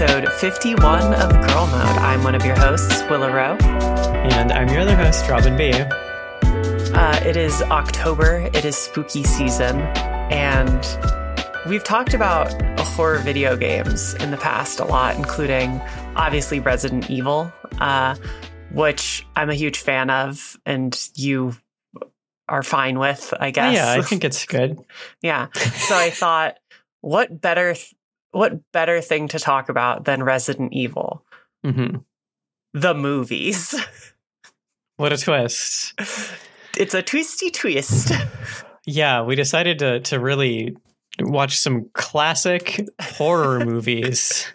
episode 51 of Girl Mode. I'm one of your hosts, Willow Rowe. And I'm your other host, Robin B. Uh, it is October, it is spooky season, and we've talked about horror video games in the past a lot, including obviously Resident Evil, uh, which I'm a huge fan of, and you are fine with, I guess. Yeah, I think it's good. yeah. So I thought, what better what better thing to talk about than Resident Evil? hmm The movies. What a twist. It's a twisty twist. Yeah, we decided to to really watch some classic horror movies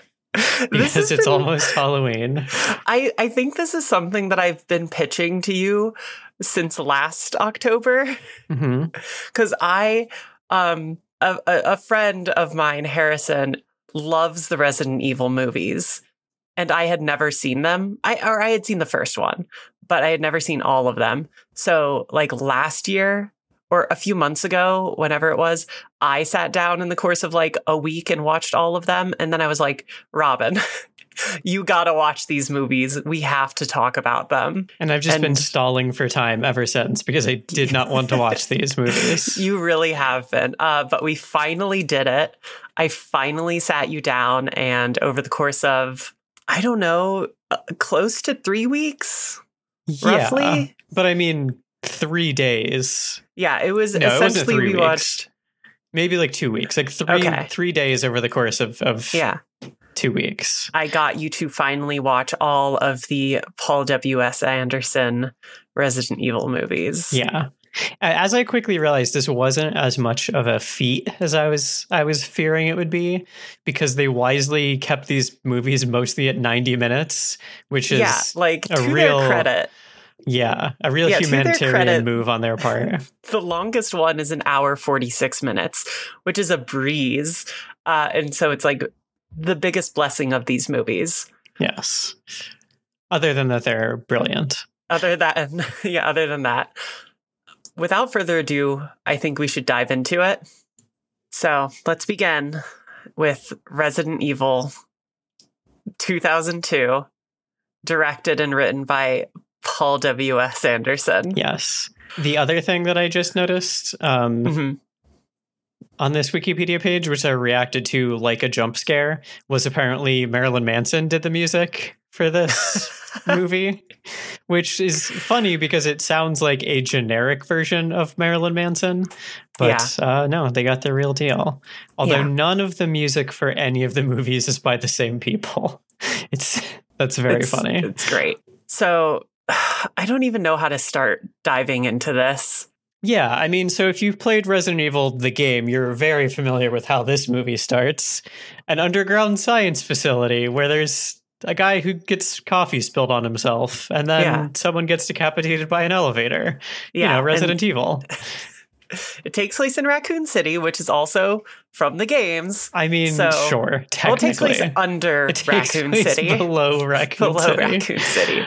because it's been- almost Halloween. I, I think this is something that I've been pitching to you since last October. because I, um, a a friend of mine, Harrison, loves the Resident Evil movies, and I had never seen them. I or I had seen the first one, but I had never seen all of them. So, like last year or a few months ago, whenever it was, I sat down in the course of like a week and watched all of them, and then I was like, Robin. You gotta watch these movies. We have to talk about them. And I've just been stalling for time ever since because I did not want to watch these movies. You really have been. Uh, but we finally did it. I finally sat you down, and over the course of, I don't know, uh, close to three weeks, Yeah, roughly. but I mean, three days, Yeah, it was No, it essentially three we weeks. watched. maybe like two weeks, like three Okay. three days over the course of of Yeah, two weeks. I got you to finally watch all of the Paul W.S. Anderson Resident Evil movies. Yeah. As I quickly realized, this wasn't as much of a feat as I was I was fearing it would be, because they wisely kept these movies mostly at ninety minutes, which is yeah, like a real- credit, yeah a real Yeah, humanitarian credit- move on their part. the longest one is an hour 46 minutes which is a breeze uh, and so it's like the biggest blessing of these movies yes. Other than that, they're brilliant. other than yeah other than that without further ado i think we should dive into it so let's begin with resident evil 2002 directed and written by paul w.s anderson Yes. The other thing that I just noticed um, Mhm. On this Wikipedia page, which I reacted to like a jump scare, was apparently Marilyn Manson did the music for this movie, which is funny because it sounds like a generic version of Marilyn Manson. But uh, no, they got the real deal. Although Yeah. none of the music for any of the movies is by the same people. It's that's very It's- funny. It's great. So I don't even know how to start diving into this. Yeah, I mean, so if you've played Resident Evil, the game, you're very familiar with how this movie starts. An underground science facility where there's a guy who gets coffee spilled on himself, and then Yeah. someone gets decapitated by an elevator. Yeah, you know, and Resident Evil. It takes place in Raccoon City, which is also from the games. I mean, So- sure, Well, it takes place under takes Raccoon place City. below Raccoon below City. Raccoon City.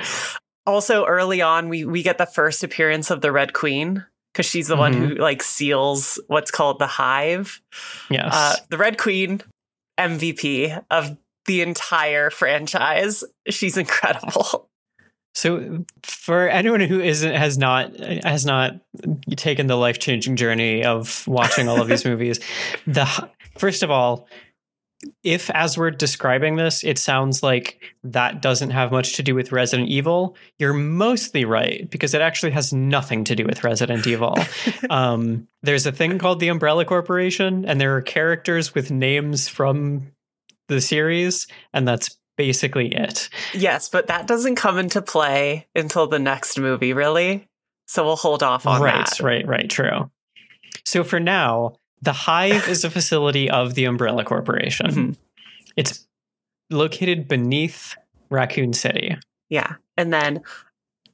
Also, early on, we we get the first appearance of the Red Queen because she's the one Mhm. who like seals what's called the Hive. Yes. Uh, the Red Queen, MVP of the entire franchise. She's incredible. So for anyone who isn't has not has not taken the life changing journey of watching all of these movies, the first of all, if as we're describing this, it sounds like that doesn't have much to do with Resident Evil, you're mostly right because it actually has nothing to do with Resident Evil. um, there's a thing called the Umbrella Corporation, and there are characters with names from the series, and that's basically it. Yes, but that doesn't come into play until the next movie, really. So we'll hold off on that. right, right, right. True. So for now, the Hive is a facility of the Umbrella Corporation. Mhm. It's located beneath Raccoon City. Yeah. And then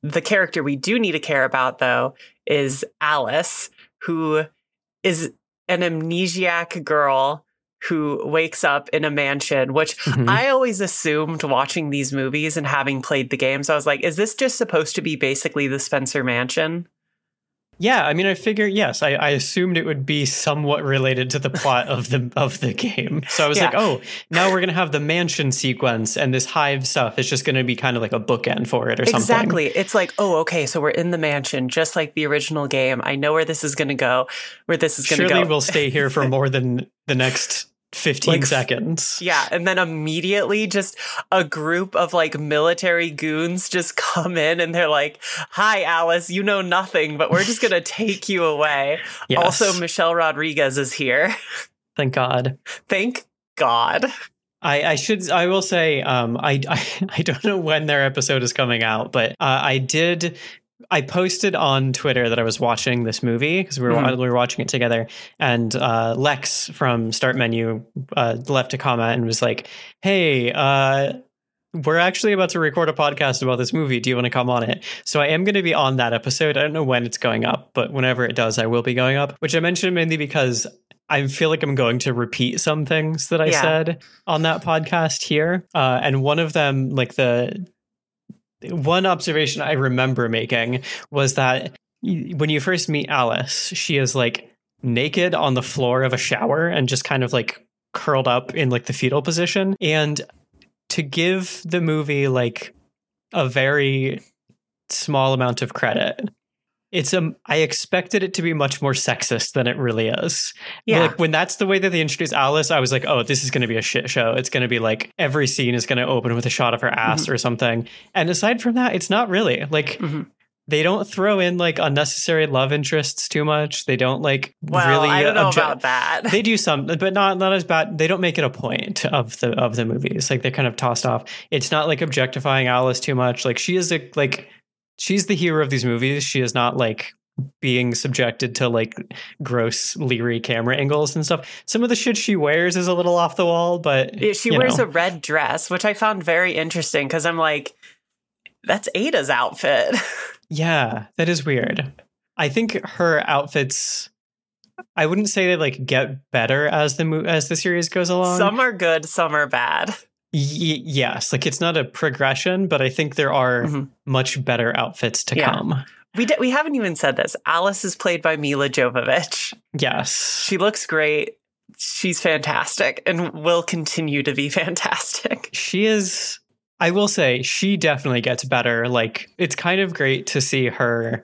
the character we do need to care about, though, is Alice, who is an amnesiac girl who wakes up in a mansion, which Mhm. I always assumed watching these movies and having played the games, I was like, is this just supposed to be basically the Spencer Mansion? Yeah, I mean, I figure yes. I, I assumed it would be somewhat related to the plot of the of the game. So I was Yeah. like, oh, now we're gonna have the mansion sequence, and this hive stuff is just gonna be kind of like a bookend for it or something. Exactly. It's like, oh, okay, so we're in the mansion, just like the original game. I know where this is going to go, where this is going to Surely go. we'll stay here for more than the next fifteen Like, seconds. Yeah, and then immediately just a group of like military goons just come in and they're like, "Hi Alice, you know nothing, but we're just going to take you away." Yes. Also Michelle Rodriguez is here. thank God. Thank God. I, I should I will say um I, I I don't know when their episode is coming out, but uh, I did I posted on Twitter that I was watching this movie because we were Mhm. we were watching it together, and uh, Lex from Start Menu uh, left a comment and was like, "Hey, uh, we're actually about to record a podcast about this movie. Do you want to come on it?" So I am going to be on that episode. I don't know when it's going up, but whenever it does, I will be going up. Which I mentioned mainly because I feel like I'm going to repeat some things that I Yeah. said on that podcast here, uh, and one of them, like the one observation I remember making was that when you first meet Alice, she is like naked on the floor of a shower and just kind of like curled up in like the fetal position. And to give the movie like a very small amount of credit, it's um I expected it to be much more sexist than it really is. Yeah. Like when that's the way that they introduce Alice, I was like, oh, this is going to be a shit show. It's going to be like every scene is going to open with a shot of her ass or something. And aside from that, it's not really like Mhm. they don't throw in like unnecessary love interests too much. They don't like Well, really. I don't know obje- about that. They do some, but not not as bad. They don't make it a point of the of the movies. Like they're kind of tossed off. It's not like objectifying Alice too much. Like she is a like she's the hero of these movies. She is not like being subjected to like gross leery camera angles and stuff. Some of the shit she wears is a little off the wall, but Yeah, she wears know. a red dress, which I found very interesting because I'm like, that's Ada's outfit. Yeah, that is weird. I think her outfits. I wouldn't say they like get better as the mo- as the series goes along. some are good, some are bad. Y- yes, like it's not a progression, but I think there are Mhm. much better outfits to Yeah. come. We d- we haven't even said this. Alice is played by Milla Jovovich. Yes, She looks great. She's fantastic and will continue to be fantastic. she is. I will say she definitely gets better. Like it's kind of great to see her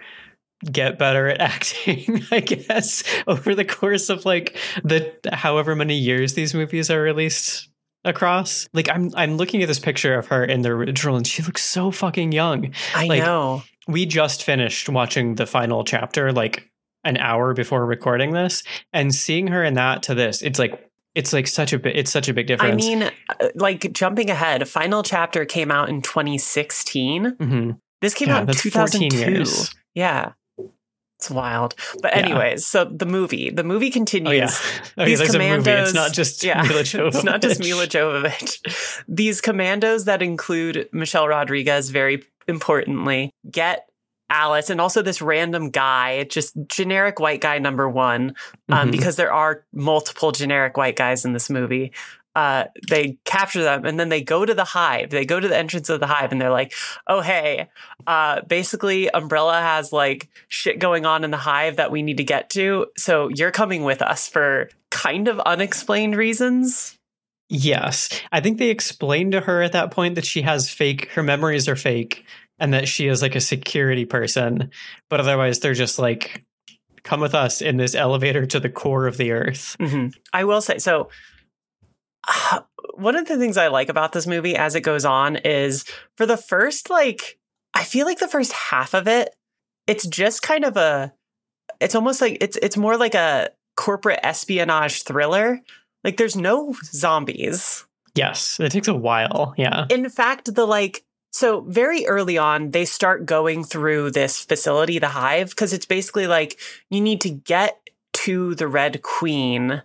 get better at acting i guess over the course of like the however many years these movies are released across like i'm i'm looking at this picture of her in the original and she looks so fucking young I Like, know. we just finished watching the final chapter like an hour before recording this and seeing her in that to this it's like it's like such a it's such a big difference. I mean, uh, like jumping ahead, final chapter came out in 2016. Mhm. This came Yeah, out in that's 14 2002. years. Yeah. It's wild. But Yeah. anyways, so the movie, the movie continues. oh yeah yeah These there's a movie it's commandos- not just yeah, Milla it's not just Jovovich. Milla Jovovich. These commandos that include Michelle Rodriguez, very importantly, get Alice and also this random guy, just generic white guy number one, um, Mhm. because there are multiple generic white guys in this movie. Uh, they capture them and then they go to the hive. They go to the entrance of the hive and they're like, "Oh hey, uh, basically Umbrella has like shit going on in the hive that we need to get to. So you're coming with us for kind of unexplained reasons." Yes. I think they explained to her at that point that she has fake, her memories are fake, and that she is like a security person. But otherwise, they're just like, come with us in this elevator to the core of the earth. hmm I will say so. Uh, one of the things I like about this movie as it goes on is for the first like I feel like the first half of it, it's just kind of a it's almost like it's it's more like a corporate espionage thriller. Like there's no zombies. Yes. It takes a while. Yeah. In fact, the like so very early on, they start going through this facility, the hive, because it's basically like you need to get to the Red Queen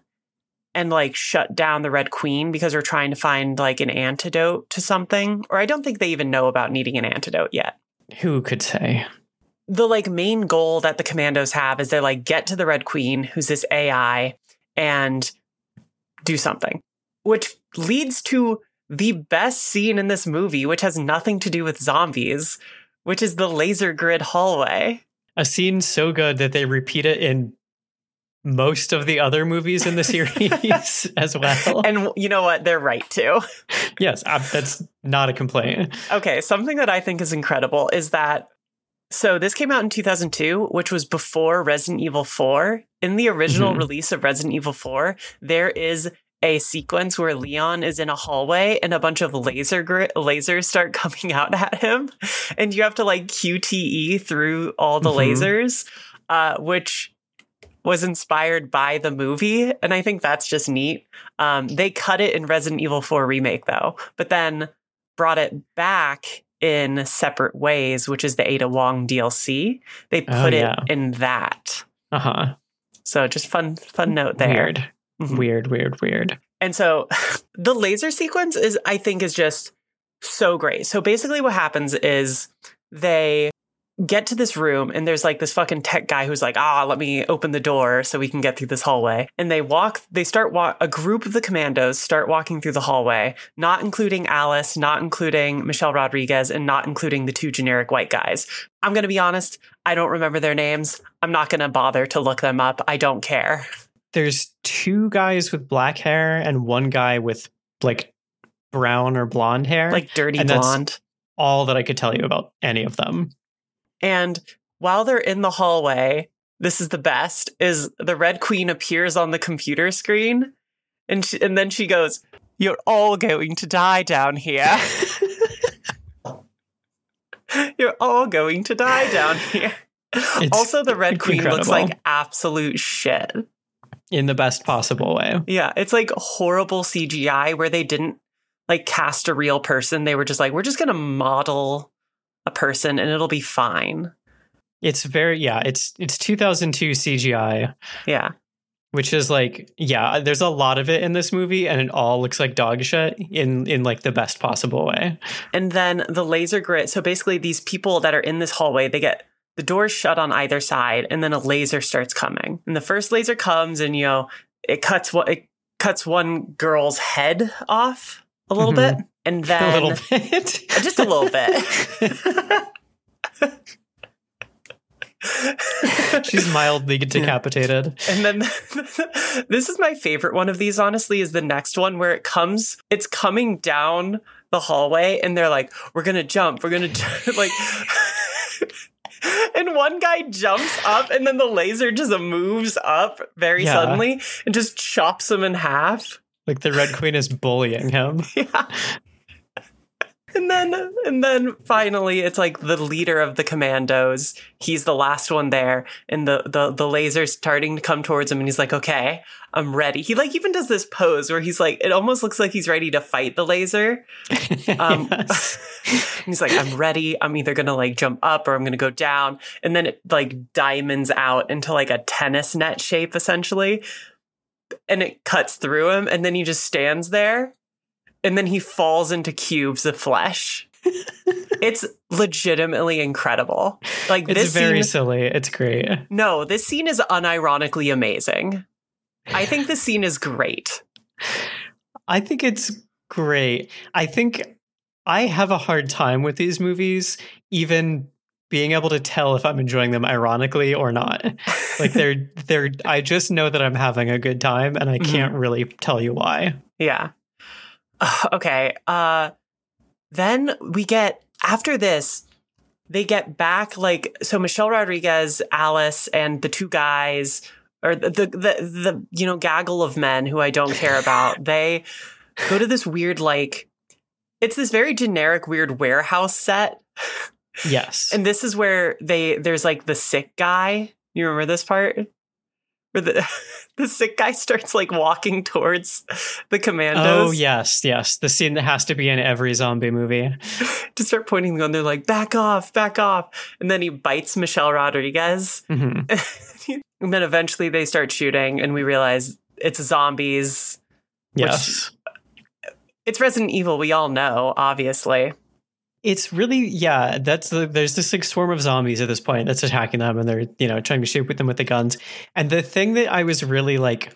and like shut down the Red Queen because they're trying to find like an antidote to something. Or I don't think they even know about needing an antidote yet. Who could say? The like main goal that the commandos have is they like get to the Red Queen, who's this AI, and do something, which leads to the best scene in this movie, which has nothing to do with zombies, which is the laser grid hallway. a scene so good that they repeat it in most of the other movies in the series as well. And you know what? They're right too. yes, uh, that's not a complaint. Okay, something that I think is incredible is that so this came out in 2002, which was before Resident Evil 4. In the original Mhm. release of Resident Evil 4, there is a sequence where Leon is in a hallway and a bunch of laser gri- lasers start coming out at him, and you have to like QTE through all the Mhm. lasers, uh, which was inspired by the movie, and I think that's just neat. Um, they cut it in Resident Evil 4 remake though, but then brought it back in separate ways, which is the Ada Wong DLC. They Oh, put yeah. it in that. Uh huh. So just fun, fun note there. Weird. Mhm. Weird, weird, weird. And so the laser sequence is, I think, is just so great. So basically, what happens is they get to this room and there's like this fucking tech guy who's like, ah, let me open the door so we can get through this hallway. And they walk, they start walk, a group of the commandos start walking through the hallway, not including Alice, not including Michelle Rodriguez, and not including the two generic white guys. I'm going to be honest, I don't remember their names. I'm not going to bother to look them up. I don't care. There's two guys with black hair and one guy with like brown or blonde hair. Like dirty And that's- blonde. all that I could tell you about any of them. And while they're in the hallway, this is the best, is the Red Queen appears on the computer screen and she, and then she goes, "You're all going to die down here. You're all going to die down here." It's also, the Red Queen looks like absolute shit. in the best possible way. Yeah, it's like horrible CGI where they didn't like cast a real person. They were just like, "We're just going to model a person and it'll be fine." It's very yeah, it's it's 2002 CGI, Yeah. which is like yeah, there's a lot of it in this movie and it all looks like dog shit in in like the best possible way. And then the laser grid. So basically, these people that are in this hallway, they get the doors shut on either side, and then a laser starts coming. And the first laser comes, and you know it cuts what it cuts one girl's head off a little Mhm. bit, and then a little bit. just a little bit. She's mildly decapitated. And then this is my favorite one of these, honestly, is the next one where it comes, it's coming down the hallway and they're like, we're going to jump, we're going to like. And one guy jumps up, and then the laser just moves up very Yeah. suddenly and just chops him in half. Like the Red Queen is bullying him. Yeah. And then and then finally it's like the leader of the commandos. He's the last one there and the the the laser's starting to come towards him and he's like, "Okay, I'm ready." He like even does this pose where he's like it almost looks like he's ready to fight the laser. Um he's like, "I'm ready. I'm either going to like jump up or I'm going to go down." And then it like diamonds out into like a tennis net shape essentially. And it cuts through him and then he just stands there and then he falls into cubes of flesh. it's legitimately incredible. Like It's this very scene, silly. It's great. no, this scene is unironically amazing. I think the scene is great. I think it's great. I think I have a hard time with these movies, even being able to tell if I'm enjoying them ironically or not. Like they're they're I just know that I'm having a good time and I Mhm. can't really tell you why. Yeah. Okay. Uh then we get after this they get back like so Michelle Rodriguez, Alice and the two guys or the the the, the you know gaggle of men who I don't care about. they go to this weird like it's this very generic weird warehouse set Yes. and this is where they there's like the sick guy. You remember this part? Where the the sick guy starts like walking towards the commandos. oh yes, yes. The scene that has to be in every zombie movie. to start pointing the gun. They're like, back off, back off. And then he bites Michelle Rodriguez. hmm and then eventually they start shooting, and we realize it's zombies. Yes. It's Resident Evil, we all know, obviously. It's really yeah. That's the there's this like swarm of zombies at this point that's attacking them, and they're you know trying to shoot with them with the guns. And the thing that I was really like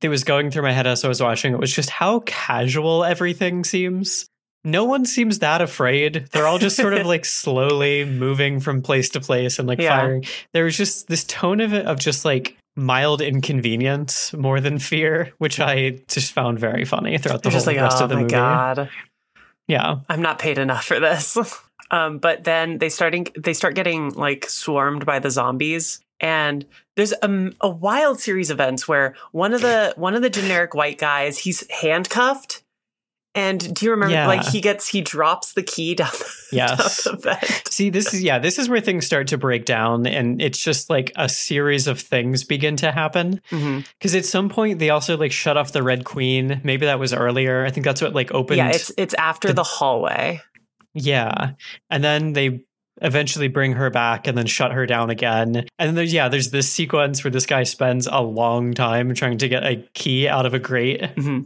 that was going through my head as I was watching it was just how casual everything seems. no one seems that afraid. They're all just sort of like slowly moving from place to place and like Yeah. firing. There was just this tone of it of just like mild inconvenience more than fear, which I just found very funny throughout the They're whole like, rest oh of the my movie. god, Yeah. I'm not paid enough for this. um, but then they starting they start getting like swarmed by the zombies, and there's a, a wild series of events where one of the one of the generic white guys he's handcuffed. And do you remember? Yeah. Like he gets, he drops the key down the, Yes. down the. See, this is yeah, this is where things start to break down, and it's just like a series of things begin to happen. Mhm. Because at some point they also like shut off the Red Queen. Maybe that was earlier. I think that's what like opened. Yeah, it's it's after the- the hallway. yeah, and then they eventually bring her back and then shut her down again. And there's yeah, there's this sequence where this guy spends a long time trying to get a key out of a grate. hmm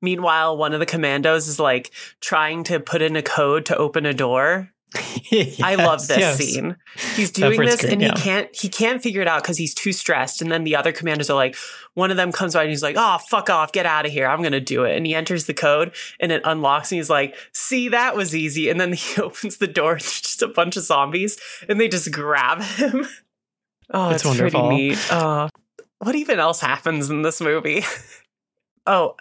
Meanwhile, one of the commandos is like trying to put in a code to open a door. I love this yes. scene. He's doing this and yeah. he can't he can't figure it out because he's too stressed. And then the other commanders are like, one of them comes by and he's like, "Oh, fuck off, get out of here! I'm gonna do it." And he enters the code and it unlocks and he's like, "See, that was easy." And then he opens the door and there's just a bunch of zombies and they just grab him. Oh, It's it's, wonderful. pretty neat. Uh, what even else happens in this movie? oh,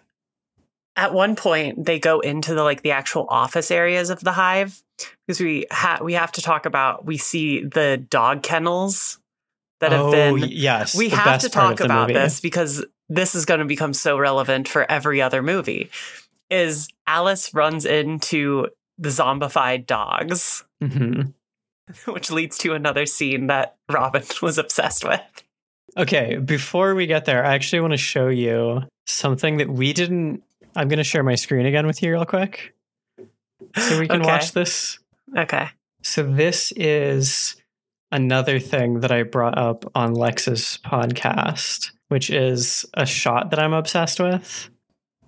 at one point they go into the like the actual office areas of the hive because we ha- we have to talk about we see the dog kennels that have oh, been yes. we have to talk about movie. this because this is going to become so relevant for every other movie is alice runs into the zombified dogs Mhm. which leads to another scene that robin was obsessed with Okay, before we get there, I actually want to show you something that we didn't. I'm going to share my screen again with you real quick so we can Okay. watch this. okay So, this is another thing that I brought up on Lex's podcast, which is a shot that I'm obsessed with.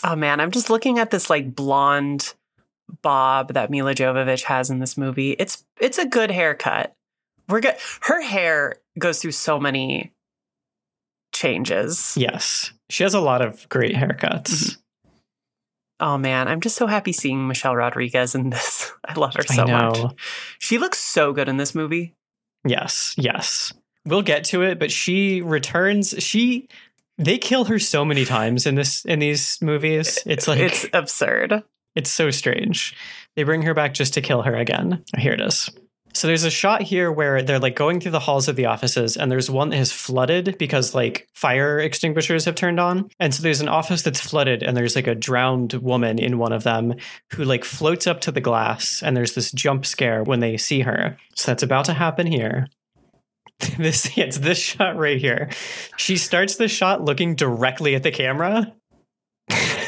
oh man i'm just looking at this like blonde bob that milla jovovich has in this movie it's it's a good haircut we're good her hair goes through so many changes Yes, she has a lot of great haircuts. Mhm. Oh man, I'm just so happy seeing Michelle Rodriguez in this. I love her so I know. much. She looks so good in this movie. Yes, yes. We'll get to it, but she returns. She they kill her so many times in this in these movies. It's like it's absurd. It's so strange. They bring her back just to kill her again. Here it is. So there's a shot here where they're like going through the halls of the offices, and there's one that has flooded because like fire extinguishers have turned on. And so there's an office that's flooded, and there's like a drowned woman in one of them who like floats up to the glass, and there's this jump scare when they see her. So that's about to happen here. This it's this shot right here. She starts the shot looking directly at the camera.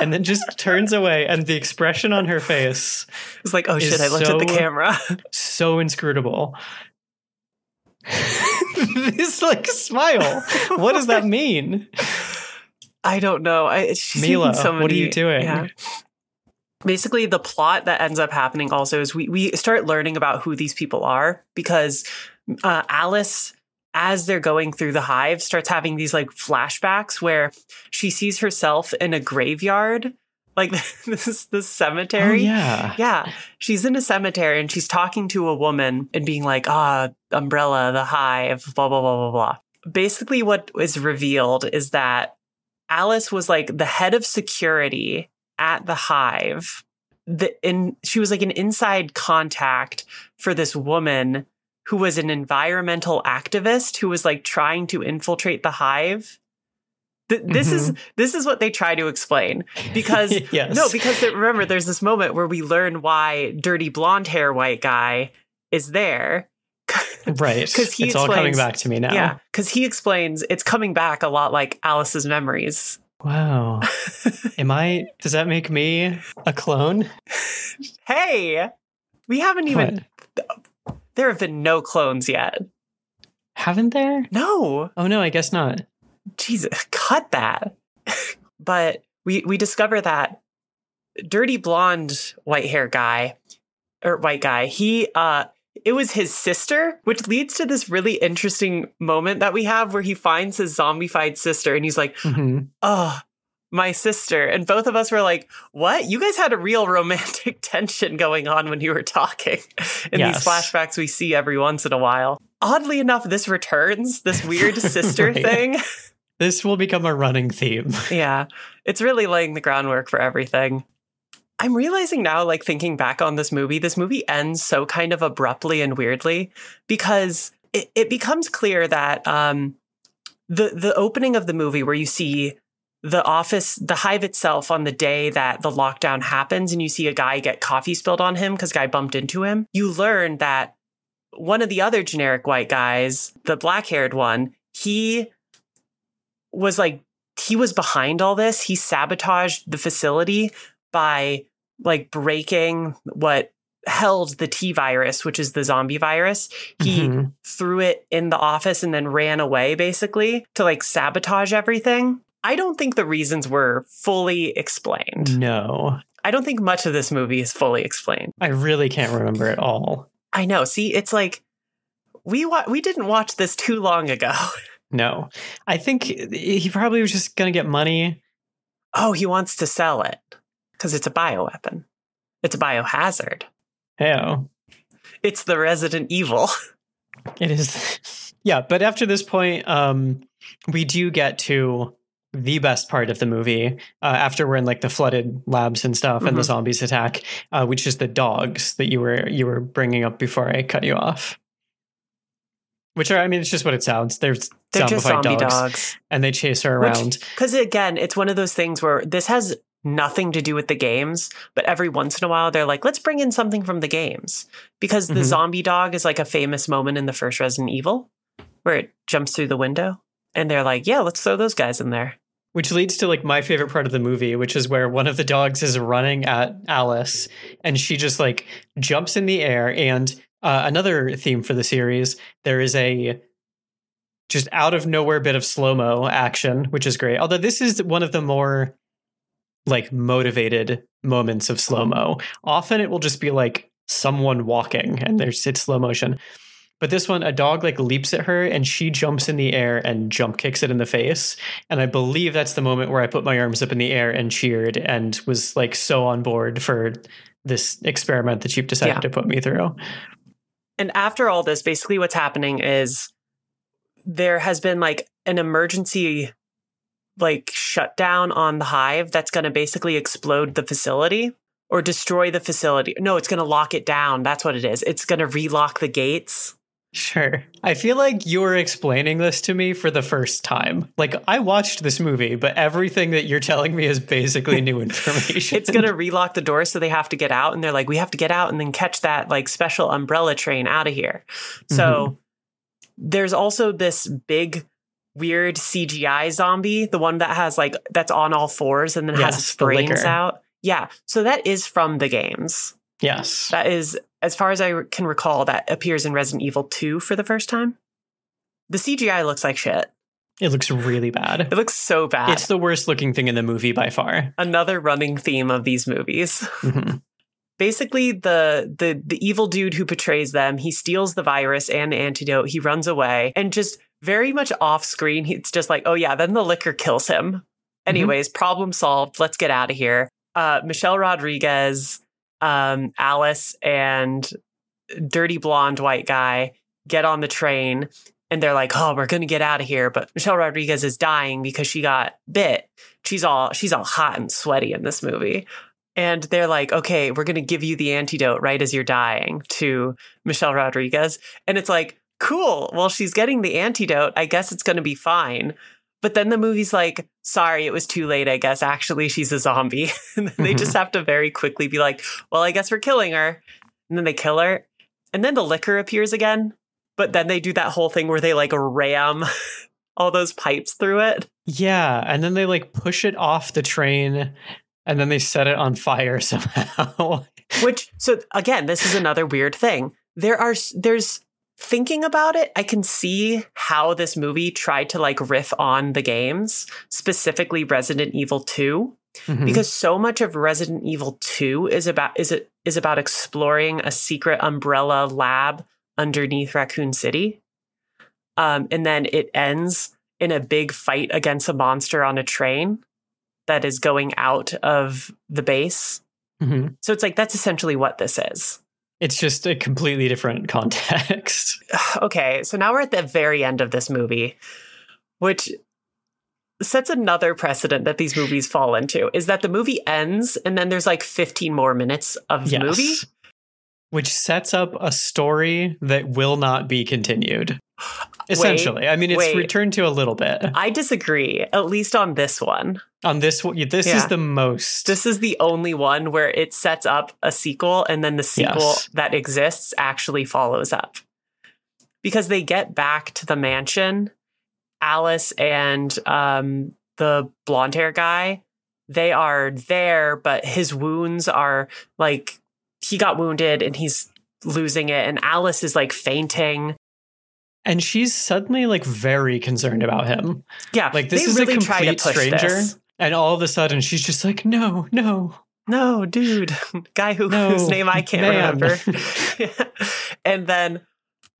and then just turns away and the expression on her face is like, oh shit, I looked at the camera. so inscrutable this like smile what does that mean I don't know. I Milla, making so what are you doing? Basically, the plot that ends up happening also is we we start learning about who these people are because uh, Alice, as they're going through the hive, starts having these like flashbacks where she sees herself in a graveyard, like this is the oh cemetery. yeah Yeah, she's in a cemetery and she's talking to a woman and being like, ah, umbrella, the hive, blah, blah, blah, blah, blah. Basically, what is revealed is that Alice was like the head of security at the hive. The, in, she was like an inside contact for this woman who was an environmental activist who was like trying to infiltrate the hive. Th- this is mm-hmm. this is what they try to explain because yes no, because there, remember, there's this moment where we learn why dirty blonde hair white guy is there. right 'cause he it's all coming back to me now Yeah, because he explains it's coming back a lot like Alice's memories. wow am i does that make me a clone hey, we haven't even. There have been no clones yet. haven't there No, oh no i guess not Jesus, cut that. but we we discover that dirty blonde white hair guy or white guy, he uh it was his sister, which leads to this really interesting moment that we have where he finds his zombified sister and he's like, Mhm. "Oh, my sister, and both of us were like, "What? You guys had a real romantic tension going on when you were talking." In Yes. these flashbacks we see every once in a while. Oddly enough, this returns this weird sister Right. thing. This will become a running theme. yeah, it's really laying the groundwork for everything. I'm realizing now, like thinking back on this movie, this movie ends so kind of abruptly and weirdly because it, it becomes clear that um, the the opening of the movie, where you see the office, the hive itself, on the day that the lockdown happens, and you see a guy get coffee spilled on him because guy bumped into him. You learn that one of the other generic white guys, the black haired one, he was like he was behind all this. He sabotaged the facility by like breaking what held the T virus, which is the zombie virus. He Mhm. threw it in the office and then ran away basically to like sabotage everything. I don't think the reasons were fully explained. No, I don't think much of this movie is fully explained. I really can't remember at all. I know. See, it's like we wa- we didn't watch this too long ago. No, I think he probably was just gonna get money. Oh, he wants to sell it because it's a bioweapon. It's a biohazard. Oh, It's the Resident Evil. it is. Yeah, but after this point, um, we do get to the best part of the movie uh, after we're in like the flooded labs and stuff, and the Mhm. zombies attack, uh, which is the dogs that you were you were bringing up before I cut you off. Which are, I mean, it's just what it sounds. There's They're just zombie dogs, dogs. and they chase her around. Because again, it's one of those things where this has nothing to do with the games, but every once in a while they're like, let's bring in something from the games. Because the Mhm. zombie dog is like a famous moment in the first Resident Evil where it jumps through the window. And they're like, yeah, let's throw those guys in there. Which leads to like my favorite part of the movie, which is where one of the dogs is running at Alice and she just like jumps in the air. And uh, another theme for the series, there is a just out of nowhere bit of slow mo action, which is great. Although this is one of the more like motivated moments of slow mo. Often it will just be like someone walking and there's it's slow motion. But this one, a dog like leaps at her and she jumps in the air and jump kicks it in the face. And I believe that's the moment where I put my arms up in the air and cheered and was like so on board for this experiment that you've decided Yeah. to put me through. And after all this, basically what's happening is there has been like an emergency like shutdown on the hive that's going to basically explode the facility or destroy the facility. No, it's going to lock it down. That's what it is. It's going to relock the gates. Sure. I feel like you're explaining this to me for the first time. Like I watched this movie, but everything that you're telling me is basically new information. It's going to relock the door so they have to get out and they're like we have to get out and then catch that like special umbrella train out of here. So mm-hmm. there's also this big weird CGI zombie, the one that has like that's on all fours and then has Yes, its the brains out. Yeah. So that is from the games. yes. That is as far as I can recall that appears in Resident Evil 2 for the first time. The CGI looks like shit. It looks really bad. It looks so bad. It's the worst looking thing in the movie by far. another running theme of these movies. Mhm. basically the the the evil dude who portrays them he steals the virus and the antidote he runs away and just very much off screen it's just like oh yeah then the Licker kills him anyways problem solved let's get out of here uh michelle rodriguez um alice and dirty blonde white guy get on the train and they're like oh we're gonna get out of here but michelle rodriguez is dying because she got bit she's all she's all hot and sweaty in this movie and they're like, okay, we're going to give you the antidote right as you're dying to Michelle Rodriguez. And it's like, cool. Well, she's getting the antidote. I guess it's going to be fine. But then the movie's like, sorry, it was too late. I guess actually she's a zombie. and they just mm-hmm. have to very quickly be like, well, I guess we're killing her. And then they kill her. And then the Licker appears again. But then they do that whole thing where they like ram all those pipes through it. Yeah, and then they like push it off the train and then they set it on fire somehow. Which so again, this is another weird thing. There are there's thinking about it, I can see how this movie tried to like riff on the games, specifically Resident Evil 2, Mhm. because so much of Resident Evil 2 is about is it is about exploring a secret umbrella lab underneath Raccoon City. Um, and then it ends in a big fight against a monster on a train. that is going out of the base. Mhm. So it's like that's essentially what this is. It's just a completely different context. okay, so now we're at the very end of this movie, which sets another precedent that these movies fall into is that the movie ends and then there's like 15 more minutes of Yes. movie. Which sets up a story that will not be continued. Essentially. I mean, it's wait. returned to a little bit. I disagree, at least on this one. On this one, this Yeah. is the most. This is the only one where it sets up a sequel and then the sequel Yes. that exists actually follows up. Because they get back to the mansion, Alice and um, the blonde hair guy, they are there, but his wounds are like he got wounded and he's losing it, and Alice is like fainting. And she's suddenly like very concerned about him. Yeah, Like this is really a complete stranger. this. And all of a sudden she's just like, no, no. No, dude, guy who No, whose name I can't man. remember. and then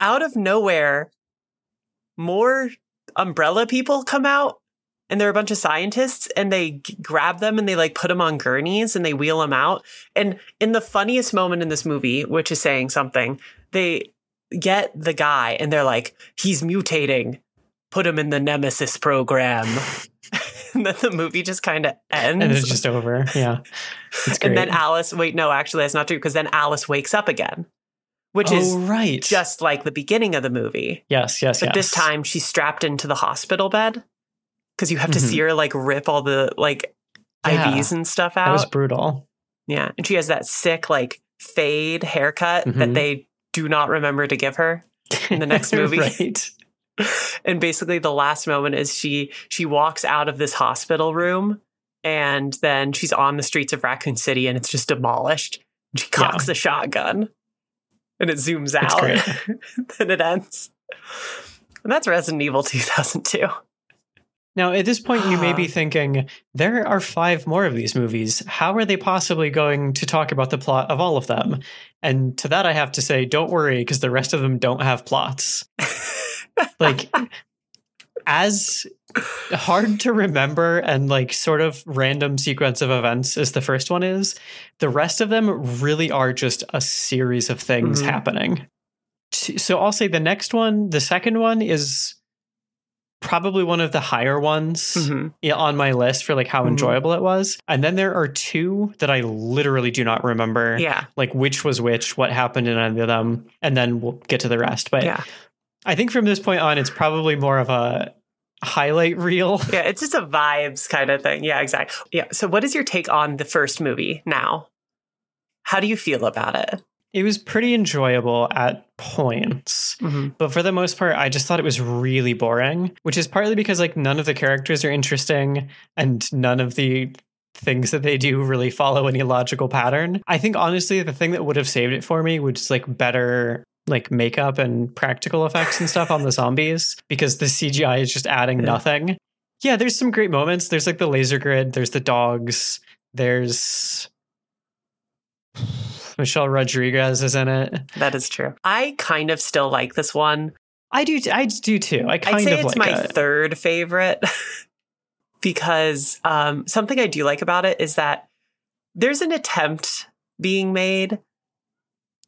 out of nowhere, more umbrella people come out, and they're a bunch of scientists, and they grab them and they like put them on gurneys and they wheel them out. And in the funniest moment in this movie, which is saying something, they get the guy and they're like, he's mutating. Put him in the Nemesis program. and then the movie just kind of ends. And it's just over. Yeah. It's great. And then Alice, wait, no, actually, that's not true because then Alice wakes up again, which oh, is right. just like the beginning of the movie. yes, yes, But yes. this time she's strapped into the hospital bed because you have to Mhm. see her like rip all the like Yeah. IVs and stuff out. that was brutal. yeah. And she has that sick like fade haircut that Mhm. they do not remember to give her. In the next movie. right. and basically the last moment is she she walks out of this hospital room and then she's on the streets of Raccoon City and it's just demolished. She Yeah. cocks the shotgun and it zooms out. then it ends. And that's Resident Evil 2002. Now, at this point, you may be thinking, there are five more of these movies. How are they possibly going to talk about the plot of all of them? And to that, I have to say, don't worry, because the rest of them don't have plots. like, as hard to remember and like sort of random sequence of events as the first one is, the rest of them really are just a series of things Mhm. happening. So I'll say the next one, the second one is probably one of the higher ones Mhm. on my list for like how Mhm. enjoyable it was. And then there are two that I literally do not remember Yeah. like which was which, what happened in any of them, and then we'll get to the rest. But Yeah. I think from this point on, it's probably more of a highlight reel. Yeah. It's just a vibes kind of thing. Yeah, exactly. Yeah. So, what is your take on the first movie now? How do you feel about it? It was pretty enjoyable at points, Mm-hmm. but for the most part, I just thought it was really boring, which is partly because like none of the characters are interesting and none of the things that they do really follow any logical pattern. I think honestly, the thing that would have saved it for me was just like better like makeup and practical effects and stuff on the zombies because the CGI is just adding nothing. Yeah, there's some great moments. There's like the laser grid, there's the dogs, there's Michelle Rodriguez is in it. That is true. I kind of still like this one. I do. I do too. I kind I'd say of it's like my it. third favorite because um, something I do like about it is that there's an attempt being made.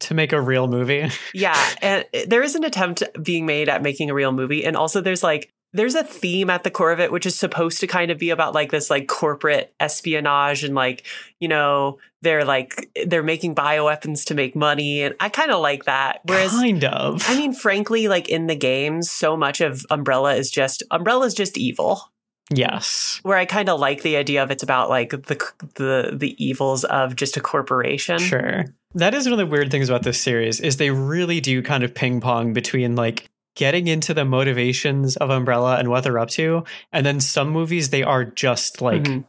to make a real movie. Yeah, and there is an attempt being made at making a real movie, and also there's like there's a theme at the core of it which is supposed to kind of be about like this like corporate espionage and like you know they're like they're making bioweapons to make money and i kind of like that whereas kind of. I mean, frankly, like in the games, so much of Umbrella is just Umbrella is just evil. yes, Where I kind of like the idea of it's about like the the the evils of just a corporation. sure. That is one of the weird things about this series is they really do kind of ping pong between like getting into the motivations of Umbrella and what they're up to, and then some movies they are just like Mhm.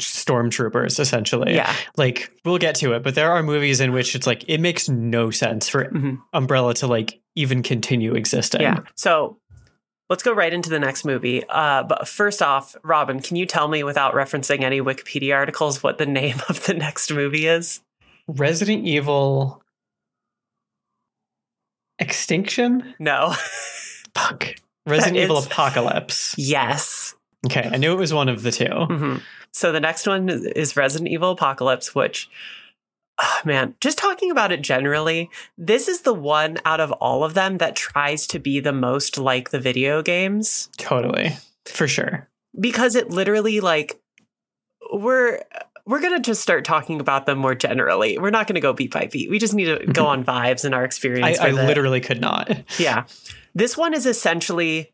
stormtroopers essentially. yeah, Like we'll get to it, but there are movies in which it's like it makes no sense for Mhm. Umbrella to like even continue existing. yeah. So let's go right into the next movie. Uh, but first off, Robin, can you tell me without referencing any Wikipedia articles what the name of the next movie is? Resident Evil Extinction? No. Fuck. Resident Evil Apocalypse. yes. Okay, I knew it was one of the 2 hmm So the next one is Resident Evil Apocalypse, which, oh, man, just talking about it generally, this is the one out of all of them that tries to be the most like the video games Totally. For sure. because it literally like we're we're gonna just start talking about them more generally. We're not gonna go beat by beat. We just need to go on vibes and our experience. I it. literally could not. Yeah. This one is essentially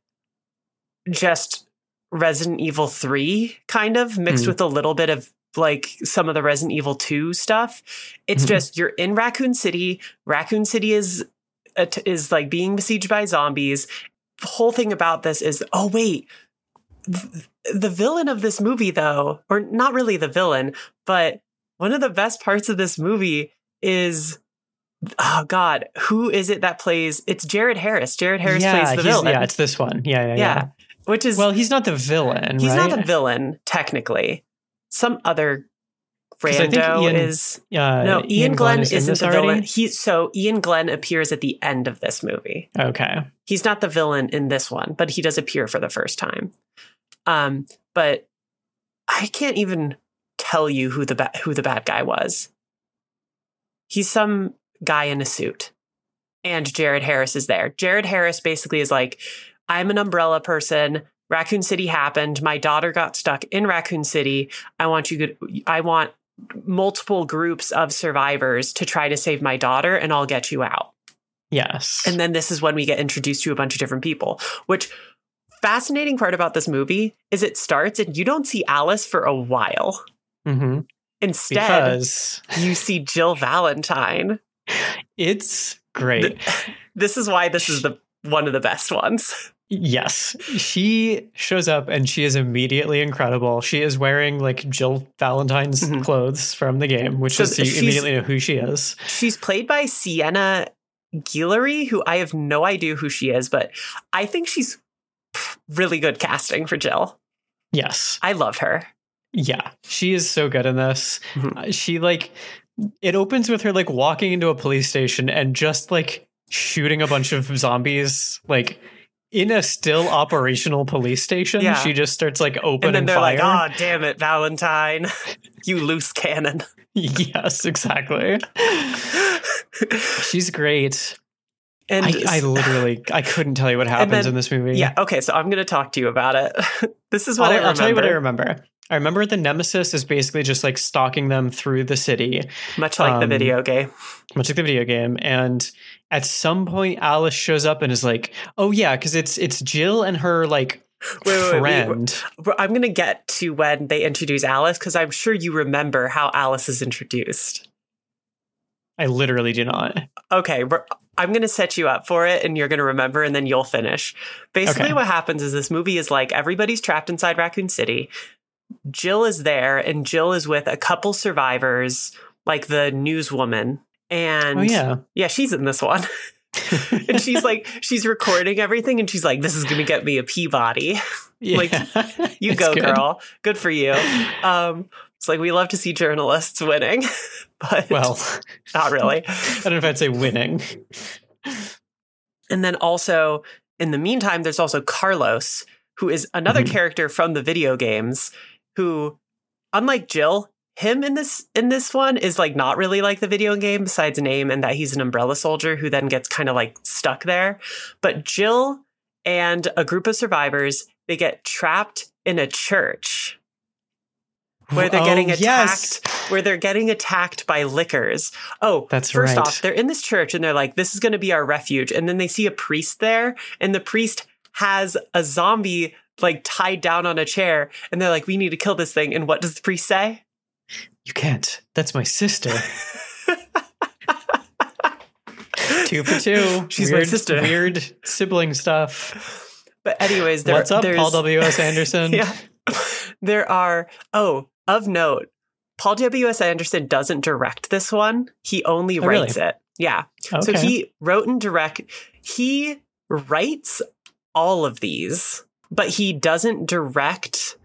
just Resident Evil 3, kind of mixed Mhm. with a little bit of like some of the Resident Evil 2 stuff. It's Mhm. just you're in Raccoon City. Raccoon City is is like being besieged by zombies. The whole thing about this is oh wait, the villain of this movie though, or not really the villain, but one of the best parts of this movie is oh god, who is it that plays? It's Jared Harris. Jared Harris yeah, plays the villain. yeah, it's this one. Yeah, yeah, yeah. Yeah, which is Well, he's not the villain, he's right? not a villain technically. Some other 'Cause I think rando Ian- is Uh, no Ian, Glenn is isn't the already? villain. He so Iain Glen appears at the end of this movie. Okay. He's not the villain in this one, but he does appear for the first time. Um, but I can't even tell you who the ba- who the bad guy was. He's some guy in a suit, and Jared Harris is there. Jared Harris basically is like, "I'm an umbrella person. Raccoon City happened. My daughter got stuck in Raccoon City. I want you. to- I want." multiple groups of survivors to try to save my daughter and I'll get you out. Yes. And then this is when we get introduced to a bunch of different people, which fascinating part about this movie is it starts and you don't see Alice for a while. Mhm. Instead, because you see Jill Valentine. it's great. This is why this is the one of the best ones. Yes. She shows up and she is immediately incredible. She is wearing like Jill Valentine's Mhm. clothes from the game, which So is you immediately know who she is. She's played by Sienna Guillory, who I have no idea who she is, but I think she's really good casting for Jill. Yes. I love her. Yeah. She is so good in this. Mhm. Uh, She like it opens with her like walking into a police station and just like shooting a bunch of zombies like in a still operational police station. Yeah. She just starts like And opening then they're fire. like, oh, damn it, Valentine. you loose cannon. yes, exactly. She's great. And I, I literally I couldn't tell you what happens then- in this movie. yeah, okay, so I'm going to talk to you about it. this is what I'll, I I'll remember. tell you what I remember. I remember the Nemesis is basically just like stalking them through the city, Much like the um, video game. much like the video game. And at some point, Alice shows up and is like, "Oh yeah," because it's it's Jill and her like Wait, wait, wait, wait. friend. I'm going to get to when they introduce Alice because I'm sure you remember how Alice is introduced. I literally do not. Okay, I'm going to set you up for it and you're going to remember and then you'll finish. Basically, Okay. what happens is this movie is like everybody's trapped inside Raccoon City. Jill is there and Jill is with a couple survivors, like the newswoman. And Oh yeah, yeah, she's in this one. and she's like, she's recording everything and she's like, this is going to get me a Peabody. like, You go, good. girl. Good for you. Um, it's like we love to see journalists winning, but Well, not really. I don't know if I'd say winning. And then also, in the meantime, there's also Carlos, who is another Mhm. character from the video games, who, unlike Jill, him in this in this one is like not really like the video game besides name and that he's an umbrella soldier who then gets kind of like stuck there. But Jill and a group of survivors, they get trapped in a church where they're Oh, getting attacked yes. where they're getting attacked by lickers. Oh, That's first right. off, they're in this church and they're like, this is going to be our refuge. And then they see a priest there, and the priest has a zombie like tied down on a chair. And they're like, we need to kill this thing. And what does the priest say? You can't. That's my sister. two for two. She's my weird, sister. Weird sibling stuff. But, anyways, there, What's up, there's, Paul W. S. Anderson? yeah. There are, oh, of note, Paul W.S. Anderson doesn't direct this one. He only Oh, really? writes it. Yeah. Okay. So he wrote and direct. He writes all of these, but he doesn't direct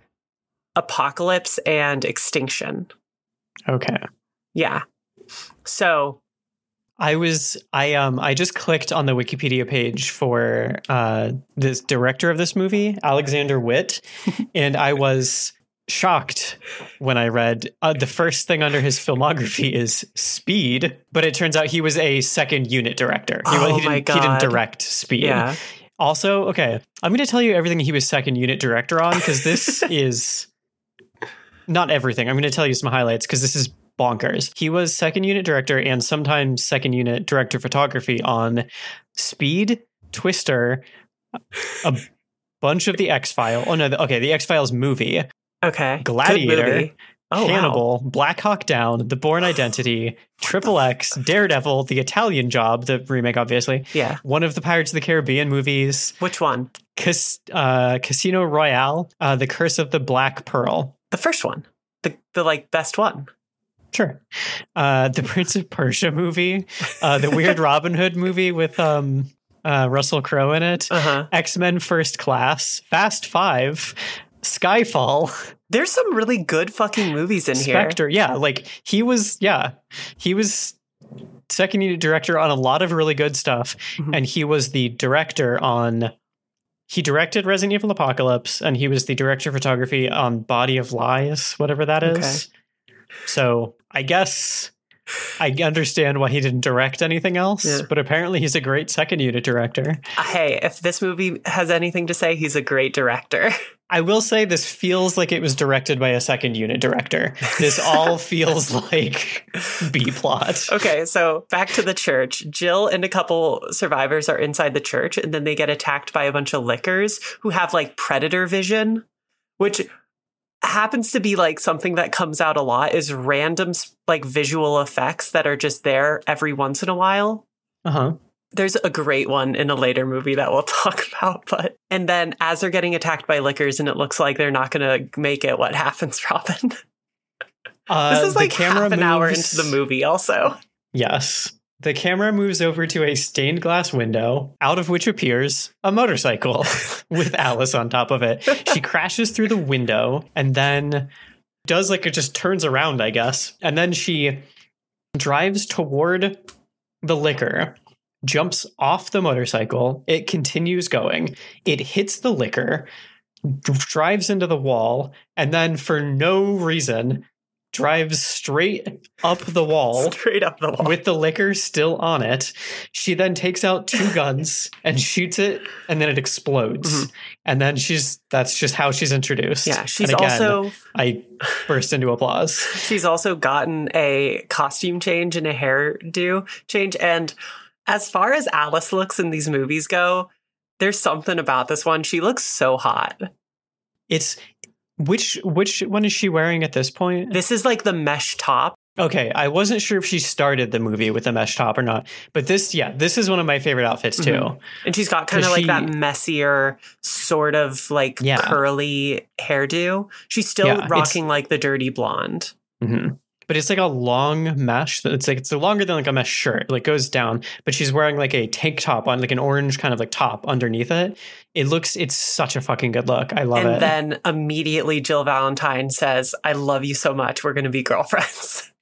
Apocalypse and Extinction. okay. Yeah. So I was I um I just clicked on the Wikipedia page for uh this director of this movie, Alexander Witt, and I was shocked when I read uh, the first thing under his filmography is Speed, but it turns out he was a second unit director. He, Oh he, didn't, my he didn't direct Speed. Yeah. Also, okay, I'm going to tell you everything he was second unit director on because this is not everything. I'm going to tell you some highlights because this is bonkers. He was second unit director and sometimes second unit director of photography on Speed, Twister, a bunch of the X File. Oh no, the- okay, the X Files movie, Okay. Gladiator. Oh, wow. Hannibal, Black Hawk Down, The Bourne Identity, Triple X, Daredevil, The Italian Job, the remake, obviously, Yeah. one of the Pirates of the Caribbean movies, Which one? Cas- uh, Casino Royale, uh, The Curse of the Black Pearl. The first one. The the like best one. Sure. Uh, the Prince of Persia movie, uh, the Weird Robin Hood movie with um, uh, Russell Crowe in it, Uh huh. X Men First Class, Fast Five, Skyfall, There's some really good fucking movies in here. Spectre. Yeah, like he was, yeah, he was second unit director on a lot of really good stuff, Mhm. and he was the director on. He directed Resident Evil Apocalypse, and he was the director of photography on Body of Lies, whatever that is. Okay. So I guess I understand why he didn't direct anything else, Yeah. but apparently he's a great second unit director. Hey, if this movie has anything to say, he's a great director. I will say this feels like it was directed by a second unit director. This all feels like B plot. Okay, so back to the church. Jill and a couple survivors are inside the church, and then they get attacked by a bunch of lickers who have like predator vision, which happens to be like something that comes out a lot is random like visual effects that are just there every once in a while. Uh huh. There's a great one in a later movie that we'll talk about, but and then as they're getting attacked by lickers and it looks like they're not going to make it, what happens, Robin? Uh, this is the like camera half an hour into the movie, also. Yes. The camera moves over to a stained glass window, out of which appears a motorcycle with Alice on top of it. She crashes through the window and then does like it just turns around, I guess. And then she drives toward the licker, jumps off the motorcycle. It continues going. It hits the licker, drives into the wall, and then for no reason drives straight up the wall Straight up the wall. with the licker still on it. She then takes out two guns and shoots it, and then it explodes. Mhm. And then she's that's just how she's introduced. Yeah, she's again, also I burst into applause. she's also gotten a costume change and a hairdo change. And as far as Alice looks in these movies go, there's something about this one. She looks so hot. It's which which one is she wearing at this point? This is like the mesh top. Okay, I wasn't sure if she started the movie with a mesh top or not, but this, yeah, this is one of my favorite outfits too. Mhm. And she's got kind of like that messier, sort of like Yeah. curly hairdo. She's still Yeah, rocking like the dirty blonde. hmm But it's like a long mesh. that- It's like it's longer than like a mesh shirt. Like goes down, but she's wearing like a tank top on like an orange kind of like top underneath it. It looks. It's such a fucking good look. I love and it. then immediately Jill Valentine says, I love you so much. We're going to be girlfriends.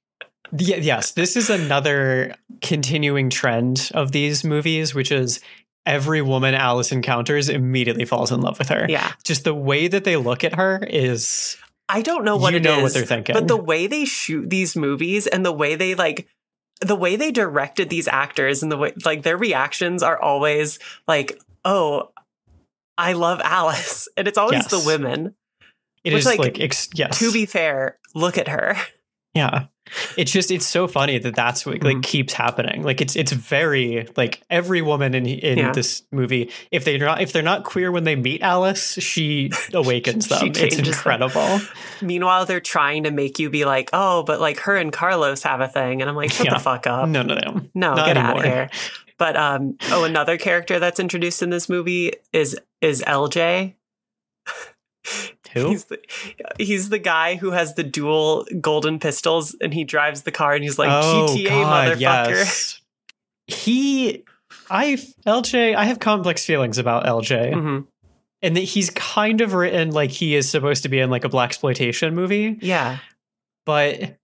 Yeah, yes, this is another continuing trend of these movies, which is every woman Alice encounters immediately falls in love with her. yeah. Just the way that they look at her is I don't know what you it know is, what they're thinking. But the way they shoot these movies and the way they like the way they directed these actors and the way like their reactions are always like, "Oh, I love Alice." And it's always Yes. the women. it which, is like, like, ex- yes. To be fair, look at her. Yeah. It's just it's so funny that that's what like Mhm. keeps happening. Like it's it's very like every woman in in Yeah. this movie if they're not if they're not queer when they meet Alice, she awakens She them. it's changes them. incredible. Meanwhile, they're trying to make you be like, "Oh, but like her and Carlos have a thing." And I'm like, "Shut Yeah. the fuck up." No, no, no. No, Not get out of here. But um oh another character that's introduced in this movie is is LJ. Who? He's the, he's the guy who has the dual golden pistols and he drives the car and he's like GTA motherfucker. Oh, yes. He I LJ, I have complex feelings about LJ. Mhm. And that he's kind of written like he is supposed to be in like a black exploitation movie, Yeah. but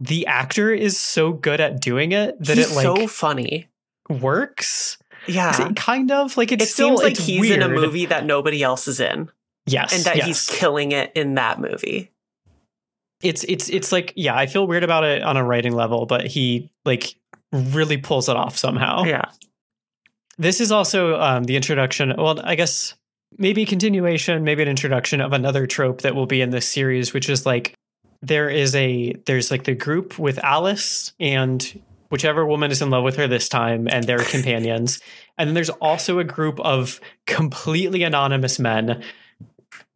the actor is so good at doing it that he's it like so funny. works. Yeah. Kind of like It still seems like he's in a movie that nobody else is in Yes, and that yes. he's killing it in that movie. it's it's it's like yeah, I feel weird about it on a writing level, but he like really pulls it off somehow. Yeah. This is also um, the introduction. Well, I guess maybe continuation, maybe an introduction of another trope that will be in this series, which is like there is a there's like the group with Alice and whichever woman is in love with her this time and their companions. And then there's also a group of completely anonymous men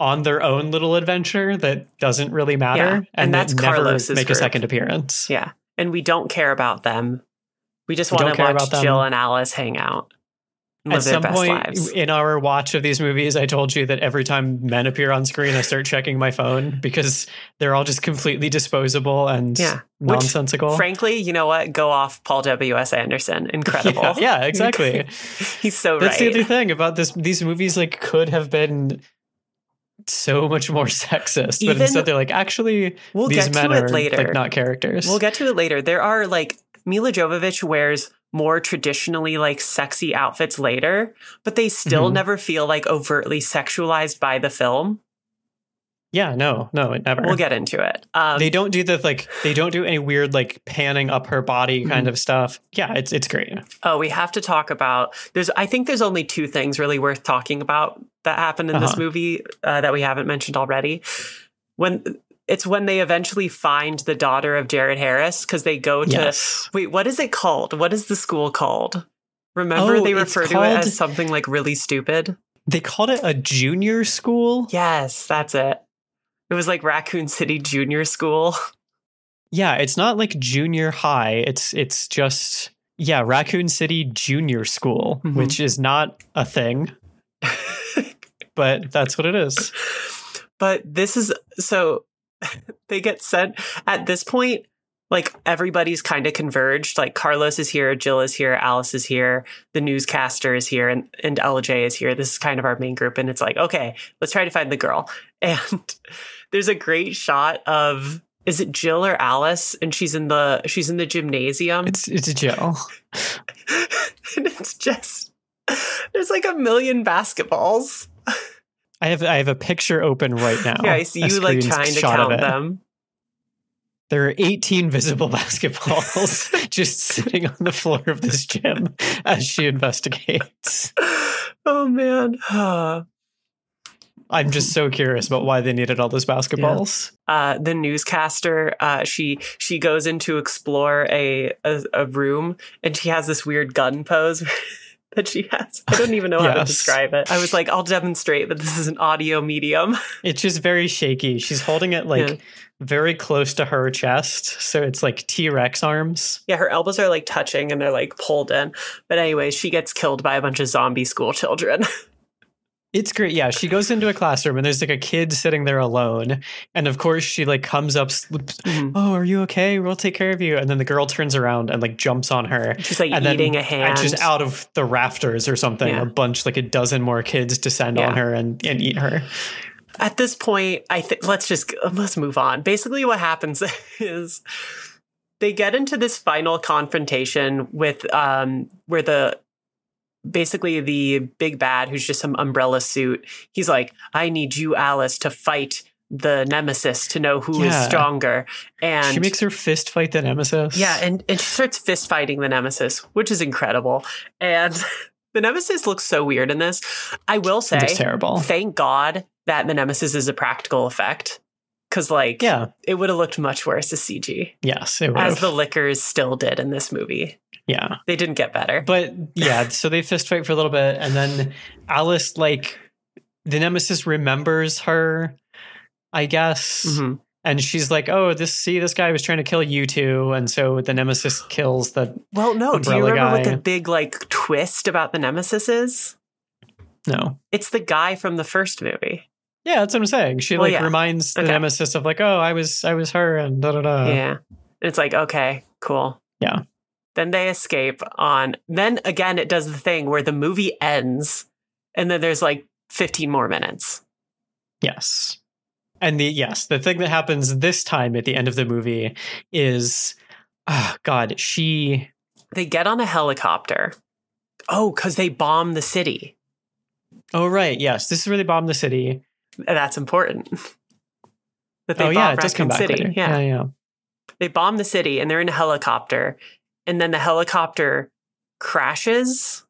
on their own little adventure that doesn't really matter Yeah, and, and that that's never Carlos's make group. a second appearance. Yeah. And we don't care about them. We just want to watch. Jill and Alice hang out. At some best point lives. in our watch of these movies, I told you that every time men appear on screen, I start checking my phone because they're all just completely disposable and Yeah. Which, nonsensical. Frankly, you know what? Go off Paul W.S. Anderson. Incredible. Yeah, yeah, exactly. He's so That's right. the other thing about this. These movies like could have been so much more sexist, but Even- instead they're like, actually, we'll these get men to are it later. like not characters. We'll get to it later. There are like Milla Jovovich wears more traditionally like sexy outfits later, but they still Mhm. never feel like overtly sexualized by the film. yeah, no, no, it never. We'll get into it. Um, they don't do the like. They don't do any weird like panning up her body kind Mhm. of stuff. Yeah, it's it's great. oh, we have to talk about. There's. I think there's only two things really worth talking about that happened in this Uh-huh. movie uh, that we haven't mentioned already. When it's when they eventually find the daughter of Jared Harris because they go to Yes. Wait, what is it called? What is the school called? Remember Oh, they refer to it as something like really stupid? They called it a junior school. Yes, that's it. It was like Raccoon City Junior School. Yeah, it's not like junior high. It's it's just yeah, Raccoon City Junior School, Mhm. which is not a thing, but that's what it is. but this is so they get sent at this point like everybody's kind of converged like carlos is here jill is here alice is here the newscaster is here and, and lj is here. This is kind of our main group and it's like okay let's try to find the girl. And there's a great shot of is it jill or alice? And she's in the she's in the gymnasium. It's it's Jill. and it's just there's like a million basketballs I have I have a picture open right now. yeah i see you like trying to count them There are 18 visible basketballs just sitting on the floor of this gym as she investigates. oh man I'm just so curious about why they needed all those basketballs. uh, the newscaster uh, she she goes in to explore a, a a room and she has this weird gun pose that she has. I don't even know how to describe it. I was like i'll demonstrate but this is an audio medium. It's just very shaky. She's holding it like Yeah. very close to her chest, so it's like T-Rex arms. yeah her elbows are like touching and they're like pulled in. But anyway she gets killed by a bunch of zombie school children It's great. Yeah, she goes into a classroom and there's like a kid sitting there alone, and of course she like comes up. Mhm. Oh, are you okay? We'll take care of you. And then the girl turns around and like jumps on her. she's like And then eating a And hand just out of the rafters or something, Yeah. a bunch like a dozen more kids descend Yeah. on her and, and eat her. at this point i think let's just let's move on basically what happens is they get into this final confrontation with um where the basically the big bad who's just some umbrella suit he's like i need you alice to fight the nemesis to know who is Yeah. stronger and she makes her fist fight the nemesis. yeah and, and she starts fist fighting the nemesis which is incredible and the nemesis looks so weird in this i will say it's terrible. thank God that the Nemesis is a practical effect. Cause like Yeah. it would have looked much worse as CG. Yes, it As the lickers still did in this movie. Yeah. They didn't get better. But yeah, so they fist fight for a little bit, and then Alice, like, the nemesis remembers her, I guess. Mhm. And she's like, "Oh, this see, this guy was trying to kill you too." And so the nemesis kills the Well, no, do you remember what the big like twist about the Nemesis is? no. It's the guy from the first movie. Yeah, that's what I'm saying. She Well, like yeah. reminds the Okay. nemesis of like, "Oh, I was, I was her," and da da da. yeah. And it's like, okay, cool. Yeah. Then they escape on then again it does the thing where the movie ends and then there's like 15 more minutes. Yes. And the yes, the thing that happens this time at the end of the movie is, oh God, she They get on a helicopter. Oh, because they bomb the city. Oh right, yes. This is where they bomb the city. That's important. that they oh bombed yeah, it does come Raccoon back City. later. Yeah. yeah, yeah. they bomb the city and they're in a helicopter and then the helicopter crashes.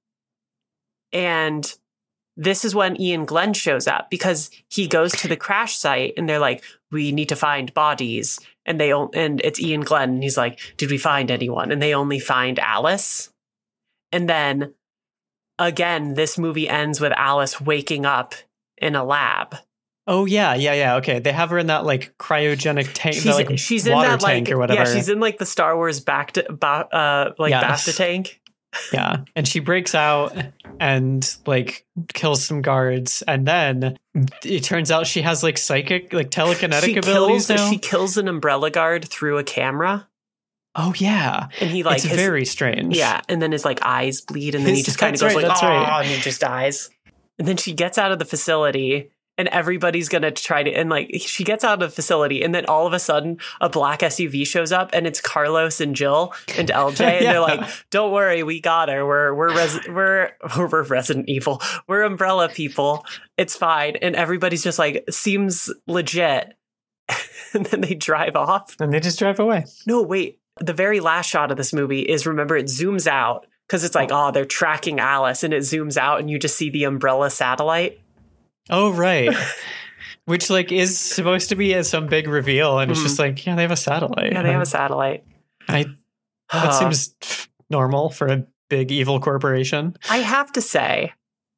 And this is when Iain Glen shows up because he goes to the crash site and they're like we need to find bodies. And they and it's Iain Glen and he's like did we find anyone? And they only find Alice. And then again this movie ends with Alice waking up in a lab Oh yeah, yeah, yeah. Okay, they have her in that like cryogenic tank, she's, the, like she's in that like or whatever. yeah she's in like the Star Wars back to ba- uh like Yes. bacta tank Yeah. And she breaks out and like kills some guards. And then it turns out she has like psychic, like telekinetic she abilities kills, now. She kills an umbrella guard through a camera, oh, yeah. and he like it's his- very strange. yeah, and then his like eyes bleed, and then he just kind of goes right, like, "Oh," right. and he just dies. And then she gets out of the facility. And everybody's gonna try to, and like she gets out of the facility, and then all of a sudden, a black SUV shows up, and it's Carlos and Jill and LJ, and Yeah. they're like, "Don't worry, we got her. We're we're res- we're we're Resident Evil. We're Umbrella people. It's fine." And everybody's just like, seems legit. and then they drive off. And they just drive away. No, wait. The very last shot of this movie is remember it zooms out because it's like, oh, they're tracking Alice, and it zooms out, and you just see the umbrella satellite. Oh, right. Which like is supposed to be some big reveal, and it's Mhm. just like, yeah, they have a satellite. Yeah, they have a satellite. I that seems normal for a big evil corporation. I have to say,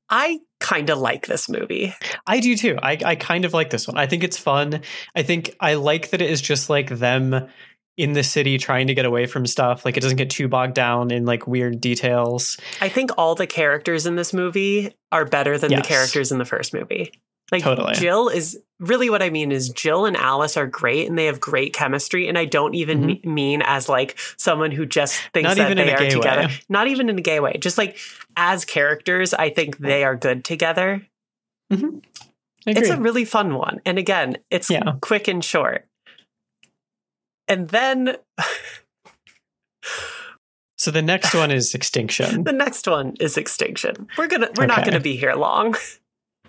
I kind of like this movie. I do too. I, I kind of like this one. I think it's fun. I think I like that it is just like them in the city trying to get away from stuff. Like it doesn't get too bogged down in like weird details. I think all the characters in this movie are better than Yes. the characters in the first movie. Like Totally. Jill is really what I mean is Jill and Alice are great and they have great chemistry. And I don't even me- mean as like someone who just thinks Mm-hmm. Not that even in they a are gay together. way. Not even in a gay way. Just like as characters, I think they are good together. I It's a really fun one. And again, it's Yeah. quick and short. And then so the next one is Extinction. the next one is Extinction. We're gonna we're not gonna be here long.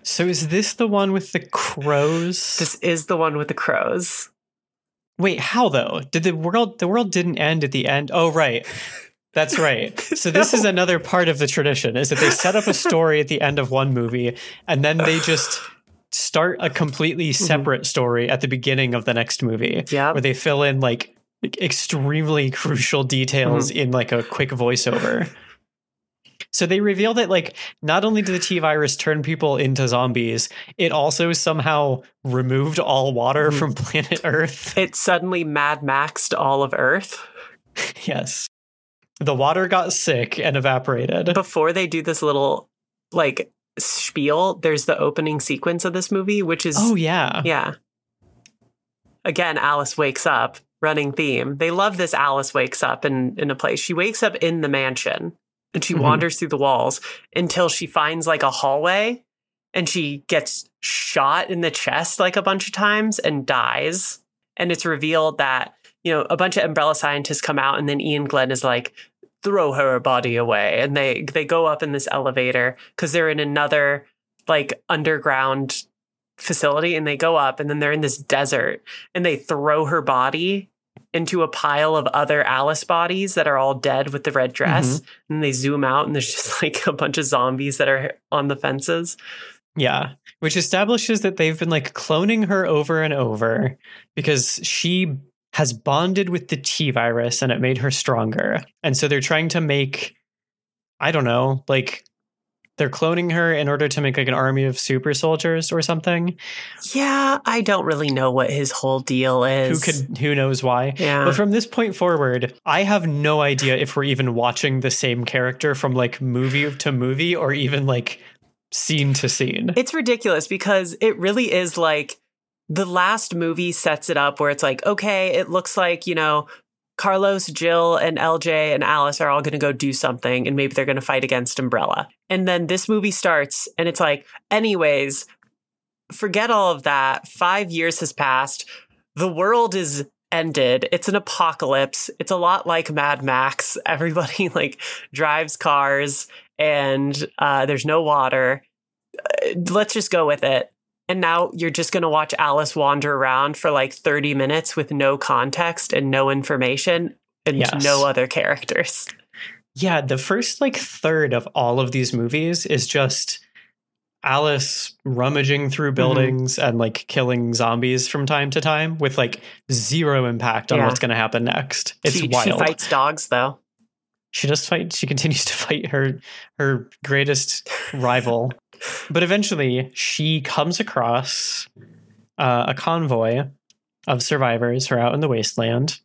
So is this the one with the crows? This is the one with the crows. Wait, how though? Did the world the world didn't end at the end? Oh right. That's right. So this is another part of the tradition is that they set up a story at the end of one movie and then they just start a completely separate story at the beginning of the next movie Yeah. where they fill in like extremely crucial details in like a quick voiceover. So they reveal that like not only did the T virus turn people into zombies, it also somehow removed all water Mhm. from planet Earth. It suddenly Mad Maxed all of Earth. Yes. The water got sick and evaporated. Before they do this little like spiel, there's the opening sequence of this movie, which is Oh yeah. yeah. Again, Alice wakes up, running theme. They love this Alice wakes up in, in a place. She wakes up in the mansion and she Mhm. wanders through the walls until she finds like a hallway and she gets shot in the chest like a bunch of times and dies. And it's revealed that, you know, a bunch of umbrella scientists come out and then Iain Glen is like, throw her body away. And they they go up in this elevator because they're in another like underground facility and they go up and then they're in this desert and they throw her body into a pile of other Alice bodies that are all dead with the red dress. Mm-hmm. And they zoom out and there's just like a bunch of zombies that are on the fences. Yeah. Which establishes that they've been like cloning her over and over because she has bonded with the T virus and it made her stronger. And so they're trying to make, I don't know, like they're cloning her in order to make like an army of super soldiers or something. Yeah, I don't really know what his whole deal Who is. could, who knows why? Yeah. But from this point forward, I have no idea if we're even watching the same character from like movie to movie or even like scene to scene. It's ridiculous because it really is like the last movie sets it up where it's like, okay, it looks like, you know, Carlos, Jill, and LJ and Alice are all going to go do something and maybe they're going to fight against Umbrella. And then this movie starts and it's like, anyways, forget all of that. Five years has passed. The world is ended. It's an apocalypse. It's a lot like Mad Max. Everybody like drives cars and uh, there's no water. Uh, Let's just go with it. And now you're just going to watch Alice wander around for like 30 minutes with no context and no information and Yes. no other characters. Yeah, the first like third of all of these movies is just Alice rummaging through Mm-hmm. buildings and like killing zombies from time to time with like zero impact on Yeah. what's going to happen next. It's she, wild. she fights dogs though. she just fight she continues to fight her her greatest rival but eventually she comes across uh, a convoy of survivors who are out in the wasteland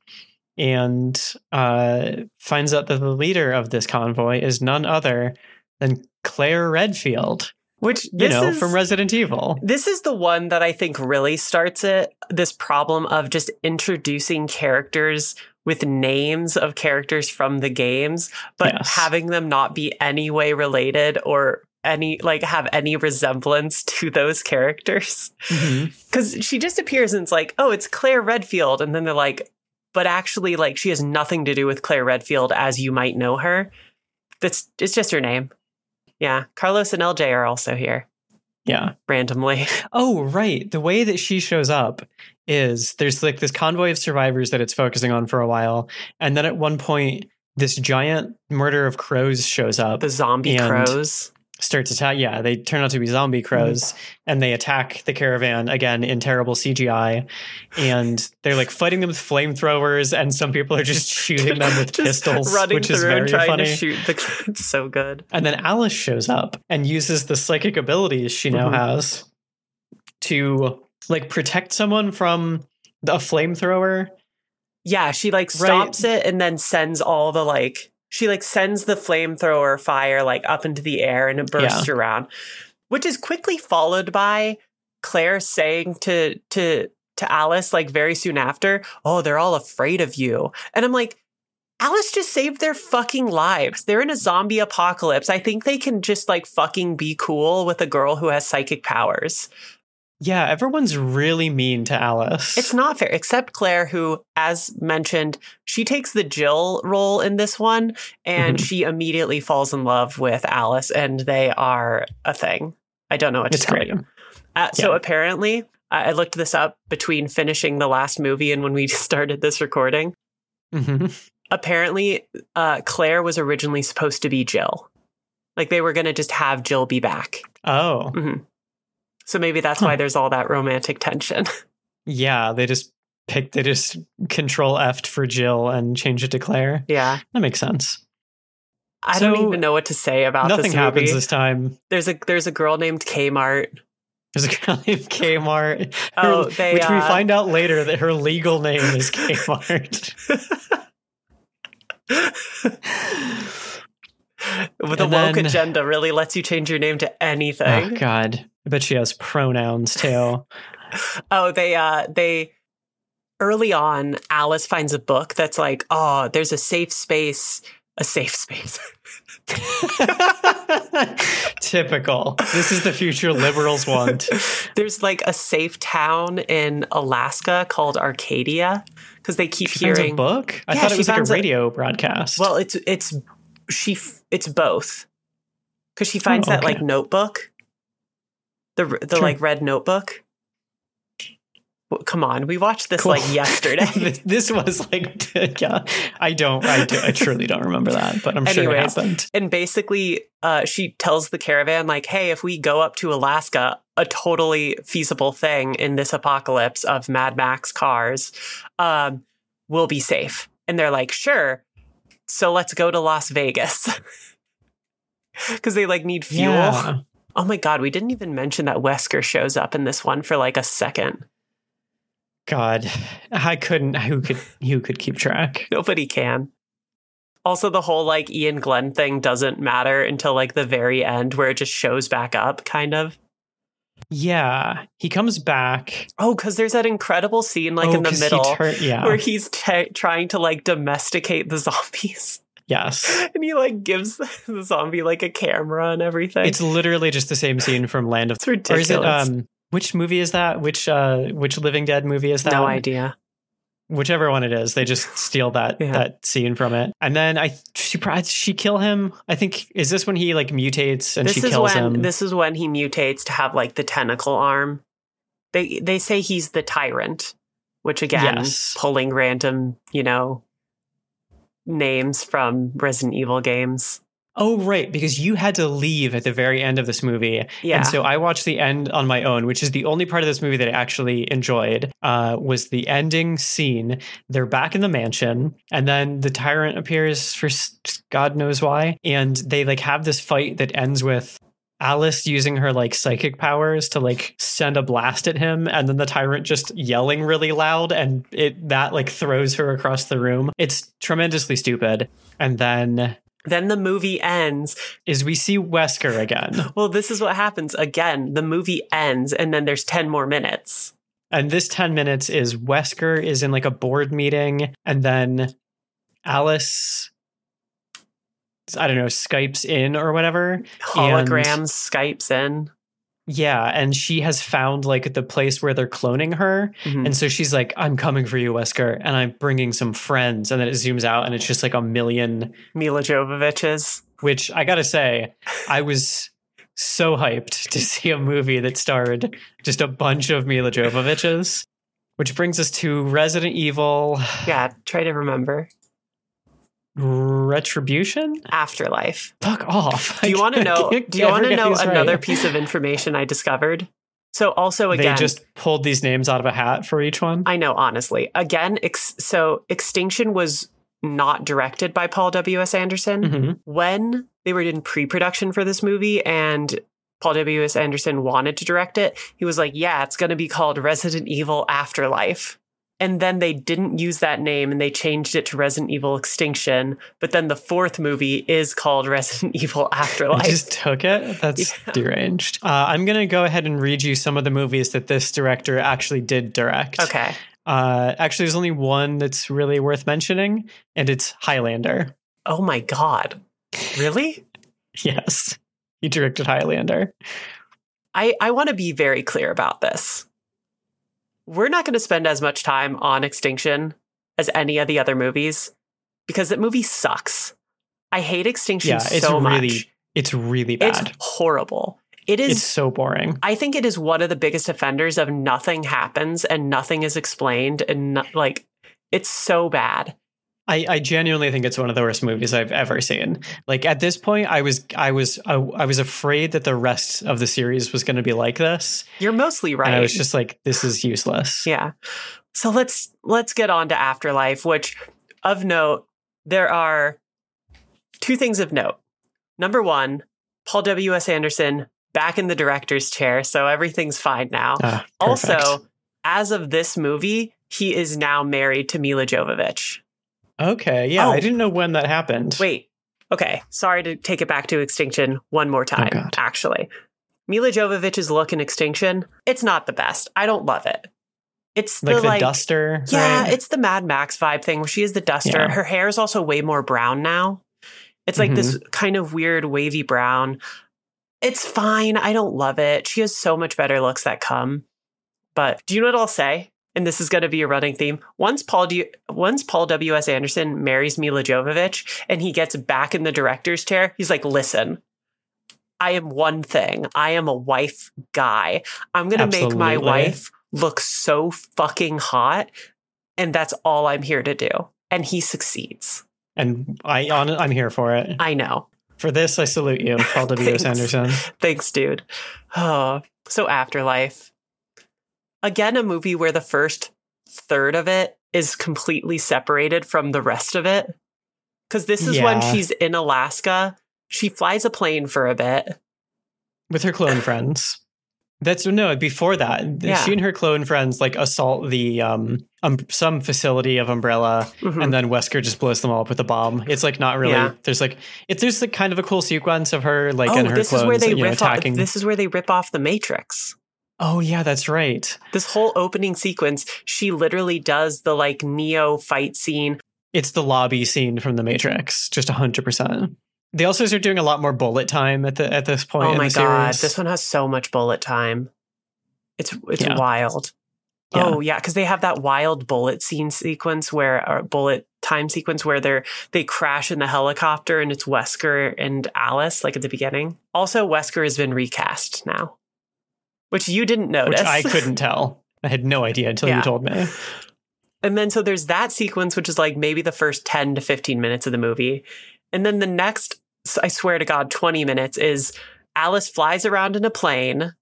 and uh, finds out that the leader of this convoy is none other than claire redfield Which you know is, from resident evil This is the one that I think really starts it. This problem of just introducing characters with names of characters from the games, but Yes. having them not be any way related or any like have any resemblance to those characters. Mm-hmm. Because she just appears and it's like, oh, it's Claire Redfield, and then they're like, but actually, like she has nothing to do with Claire Redfield as you might know her. That's it's just her name. Yeah, Carlos and LJ are also here yeah randomly. Oh, right. The way that she shows up is there's like this convoy of survivors that it's focusing on for a while. And then at one point, this giant murder of crows shows up, The zombie crows. Starts attack. Yeah, they turn out to be zombie crows and they attack the caravan again in terrible CGI. And they're like fighting them with flamethrowers, and some people are just shooting them with pistols, running which is very trying funny. to shoot the. It's so good. And then Alice shows up and uses the psychic abilities she now Mhm. has to like protect someone from a flamethrower. Yeah, she like stops it and then sends all the like. She like sends the flamethrower fire like up into the air and it bursts around, which is quickly followed by Claire saying to to to Alice like very soon after, "Oh, they're all afraid of you," and I'm like. Alice just saved their fucking lives. They're in a zombie apocalypse. I think they can just like fucking be cool with a girl who has psychic powers. Yeah, everyone's really mean to Alice. It's not fair, except Claire, who, as mentioned, she takes the Jill role in this one, and Mhm. she immediately falls in love with Alice, and they are a thing. I don't know what to It's tell great. you. Uh, so Yeah. apparently, I looked this up between finishing the last movie and when we started this recording. Mhm. Apparently, uh, Claire was originally supposed to be Jill. Like they were going to just have Jill be back. Oh, So maybe that's why there's all that romantic tension. yeah. They just picked. They just control F for Jill and change it to Claire. yeah. That makes sense. I don't even know what to say about Nothing this happens this time. There's a there's a girl named Kmart. There's a girl named Kmart. Oh, her- they, which we uh, find out later that her legal name is Kmart. With a woke then- agenda really lets you change your name to anything. oh. God, I bet she has pronouns too. Oh, they uh they early on Alice finds a book that's like, "Oh, there's a safe space, a safe space." Typical. This is the future liberals want. there's like a safe town in Alaska called Arcadia because they keep She finds a book. I Yeah, thought it was like a finds a- radio broadcast. Well, it's it's she it's both because she finds Oh, that like notebook, the the Sure. like red notebook. Come on, we watched this Cool. like yesterday. this, this was like, yeah, I don't, I, do, I truly don't remember that, but I'm sure it happened. and basically, uh, she tells the caravan like, "Hey, if we go up to Alaska, a totally feasible thing in this apocalypse of Mad Max cars, um, we'll be safe." And they're like, "Sure." So let's go to Las Vegas. Because they like need fuel. Yeah. Oh my god, we didn't even mention that Wesker shows up in this one for like a second. God, I couldn't. Who could? Who could keep track? Nobody can. Also, the whole like Iain Glen thing doesn't matter until like the very end where it just shows back up, kind of. Yeah, he comes back Oh, because there's that incredible scene like Oh, in the he middle tur- yeah. where he's t- trying to like domesticate the zombies. Yes, and he like gives the zombie like a camera and everything. it's literally just the same scene from Land of. It's Or is it? Um, which movie is that? Which uh, which Living Dead movie is that? no idea. Whichever one it is, they just steal that Yeah. that scene from it, and then I she she kill him. I think is this when he like mutates and This she is kills when him. this is when he mutates to have like the tentacle arm. They they say he's the tyrant, which again, Yes. pulling random, you know, names from Resident Evil games. Oh, right, because you had to leave at the very end of this movie. Yeah. And so I watched the end on my own, which is the only part of this movie that I actually enjoyed, uh, was the ending scene. They're back in the mansion, and then the tyrant appears for God knows why. And they like have this fight that ends with Alice using her like psychic powers to like send a blast at him, and then the tyrant just yelling really loud, and it that like throws her across the room. It's tremendously stupid. And then then the movie ends. is we see Wesker again. Well, this is what happens again. The movie ends, and then there's 10 more minutes. And this 10 minutes is Wesker is in like a board meeting, and then Alice, I don't know, Skypes in or whatever. Holograms, Skypes in. Yeah. And she has found like the place where they're cloning her. Mhm. And so she's like, I'm coming for you, Wesker, and I'm bringing some friends. And then it zooms out and it's just like a million, Milla Jovovich's. which I gotta say, I was so hyped to see a movie that starred just a bunch of Milla Jovovich's. Which brings us to Resident Evil Yeah, try to remember. Retribution? Afterlife. Fuck off. Do you want to know? Do you want to know these right. another piece of information I discovered? So also again, They just pulled these names out of a hat for each one. I know honestly. Again, ex- so Extinction was not directed by Paul W. S. Anderson. Mhm. When they were in pre-production for this movie and Paul W. S. Anderson wanted to direct it, he was like, "Yeah, it's going to be called Resident Evil Afterlife." And then they didn't use that name and they changed it to Resident Evil Extinction. But then the fourth movie is called Resident Evil Afterlife. I just took it. That's Yeah. deranged. Uh, I'm going to go ahead and read you some of the movies that this director actually did direct. okay. Uh, actually, there's only one that's really worth mentioning, and it's Highlander. Oh my God. Really? Yes, he directed Highlander. I, I want to be very clear about this. We're not going to spend as much time on Extinction as any of the other movies because that movie sucks. I hate Extinction Yeah, it's so really much. It's really bad. It's horrible. It is. It's so boring. I think it is one of the biggest offenders of nothing happens and nothing is explained and no, like it's so bad. I, I genuinely think it's one of the worst movies I've ever seen. Like at this point, I was I was I, I was afraid that the rest of the series was going to be like this, You're mostly right. and I was just like, this is useless. Yeah. So let's let's get on to Afterlife, which of note, there are two things of note. Number one, Paul W. S. Anderson back in the director's chair, so everything's fine now. Ah. Also, as of this movie, he is now married to Milla Jovovich. Okay, yeah, Oh. I didn't know when that happened. Wait. Okay, sorry to take it back to Extinction one more time, God. actually. Milla Jovovich's look in Extinction, it's not the best. I don't love it. It's like the the like duster. Yeah, right? it's the Mad Max vibe thing where she is the duster. Yeah. Her hair is also way more brown now. It's like this Mm-hmm. kind of weird wavy brown. It's fine. I don't love it. She has so much better looks that come. But do you know what I'll say? And this is going to be a running theme. Once Paul D- once Paul W S Anderson marries Milla Jovovich and he gets back in the director's chair, he's like, "Listen, I am one thing. I am a wife guy. I'm going to make my wife look so fucking hot, and that's all I'm here to do." And he succeeds. and I I'm here for it. I know. For this, I salute you, Paul W. S. Anderson. Thanks, dude. Oh, so Afterlife. Again, a movie where the first third of it is completely separated from the rest of it. Because this is when she's in Alaska. She flies a plane for a bit. with her clone friends. That's no before that. Yeah. She and her clone friends like assault the um, um some facility of Umbrella, Mhm. and then Wesker just blows them all up with a bomb. It's like not really. Yeah. There's like it's there's like kind of a cool sequence of her like oh, and her this clones is where they you know, rip off. This is where they rip off the Matrix. Oh yeah, that's right. This whole opening sequence, she literally does the like Neo fight scene. It's the lobby scene from The Matrix, just hundred percent. They also start doing a lot more bullet time at the at this point. oh in my god, series. this one has so much bullet time. It's it's Yeah. wild. Yeah. Oh yeah, because they have that wild bullet scene sequence where or bullet time sequence where they're they crash in the helicopter and it's Wesker and Alice like at the beginning. Also, Wesker has been recast now. Which you didn't notice. which I couldn't tell. I had no idea until Yeah. you told me. And then so there's that sequence, which is like maybe the first 10 to 15 minutes of the movie. And then the next, I swear to God, 20 minutes is Alice flies around in a plane,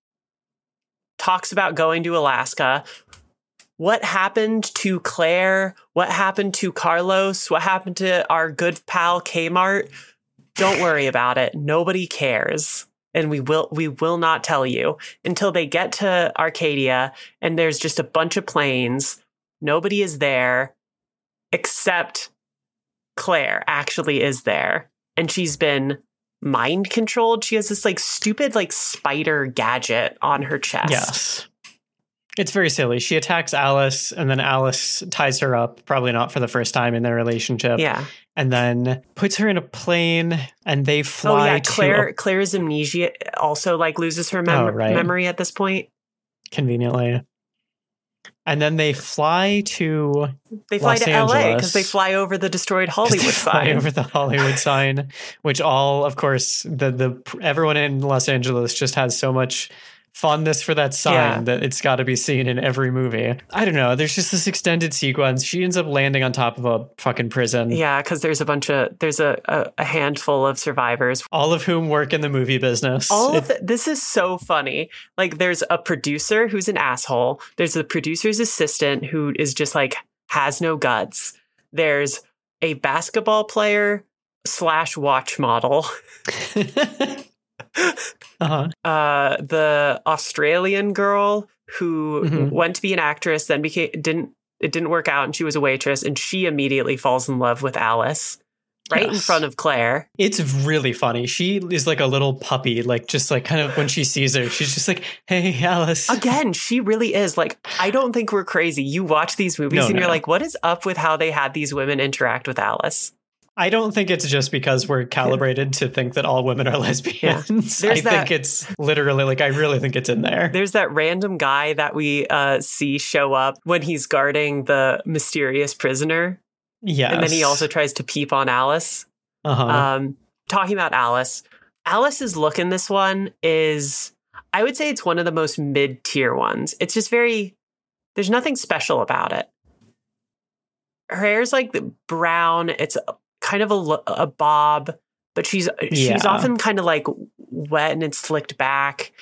talks about going to Alaska. What happened to Claire? What happened to Carlos? What happened to our good pal Kmart? Don't worry about it. Nobody cares. And we will we will not tell you until they get to Arcadia and there's just a bunch of planes Nobody is there except Claire actually is there. And she's been mind controlled. She has this like stupid like spider gadget on her chest. Yes. It's very silly. She attacks Alice and then Alice ties her up, probably not for the first time in their relationship. Yeah. And then puts her in a plane and they fly. Oh fly yeah. to Claire Claire's amnesia also like loses her mem- Oh, right. memory at this point. conveniently. And then they fly to They fly Los to LA because they fly over the destroyed Hollywood sign. over the Hollywood sign, which all, of course, the the everyone in Los Angeles just has so much fondness for that sign Yeah. that it's got to be seen in every movie. I don't know. There's just this extended sequence. She ends up landing on top of a fucking prison. Yeah, because there's a bunch of there's a, a, a handful of survivors All of whom work in the movie business. all of the, this is so funny like there's a producer who's an asshole there's the producer's assistant who is just like has no guts there's a basketball player slash watch model uh-huh. uh the australian girl who Mhm. went to be an actress then became didn't it didn't work out and she was a waitress and she immediately falls in love with alice right in front of claire It's really funny. She is like a little puppy, like just like kind of when she sees her, she's just like, "Hey, Alice." Again, she really is. Like, I don't think we're crazy. You watch these movies No, and no, you're like, what is up with how they had these women interact with Alice? I don't think it's just because we're calibrated to think that all women are lesbians. I that- think it's literally like I really think it's in there. There's that random guy that we uh, see show up when he's guarding the mysterious prisoner. Yeah, And then he also tries to peep on Alice. uh-huh. Um, talking about Alice, Alice's look in this one is, I would say it's one of the most mid tier ones. It's just very, there's nothing special about it. Her hair's like brown. It's kind of a, a bob, but she's she's often kind of like wet and it's slicked back.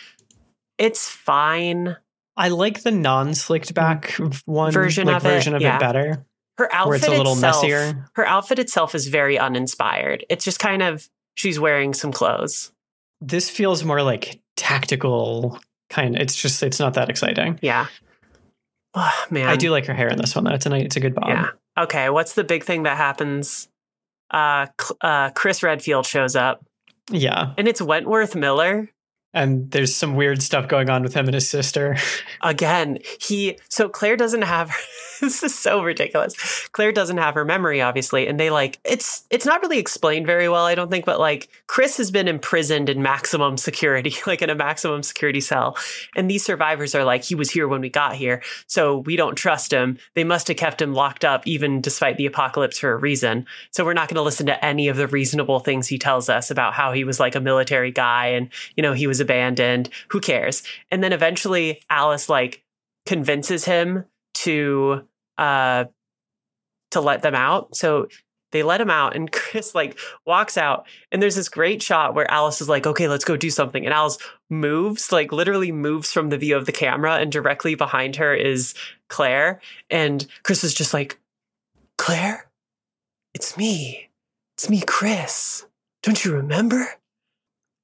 It's fine. I like the non-slicked back one Mm. Version like of it, of yeah. it better, Her outfit it's a little itself, messier. Her outfit itself is very uninspired. It's just kind of she's wearing some clothes. This feels more like tactical kind. It's just it's not that exciting. Yeah. Oh, man. I do like her hair in this one though. It's a it's a good bob. Yeah. Okay. What's the big thing that happens? Uh, uh, Chris Redfield shows up, yeah. and it's Wentworth Miller And there's some weird stuff going on with him and his sister. again. He so Claire doesn't have. this is so ridiculous. Claire doesn't have her memory, obviously, and they like it's it's not really explained very well, I don't think. But like Chris has been imprisoned in maximum security, like in a maximum security cell, and these survivors are like, he was here when we got here, so we don't trust him. They must have kept him locked up, even despite the apocalypse, for a reason. So we're not going to listen to any of the reasonable things he tells us about how he was like a military guy and you know he was abandoned. Who cares? And then eventually Alice like convinces him to uh to let them out. So they let him out and Chris like walks out and there's this great shot where Alice is like, "Okay, let's go do something." And Alice moves, like literally moves from the view of the camera and directly behind her is Claire and Chris is just like, "Claire? It's me. It's me, Chris. Don't you remember?"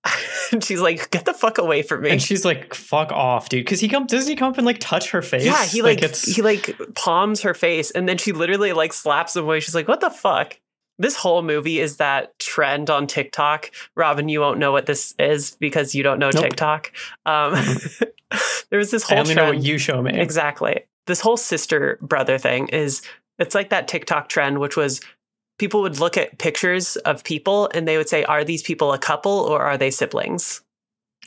and she's like, "Get the fuck away from me." And she's like, fuck off, dude. Because he come doesn't he come up and like touch her face? Yeah, he like, it's he like palms her face and then she literally like slaps him away. She's like, "What the fuck?" This whole movie is that trend on TikTok. Robin, you won't know what this is because you don't know Nope. TikTok. Um, there was this I whole only know what you show me. exactly. This whole sister brother thing is it's like that TikTok trend, which was people would look at pictures of people and they would say, "Are these people a couple or are they siblings?"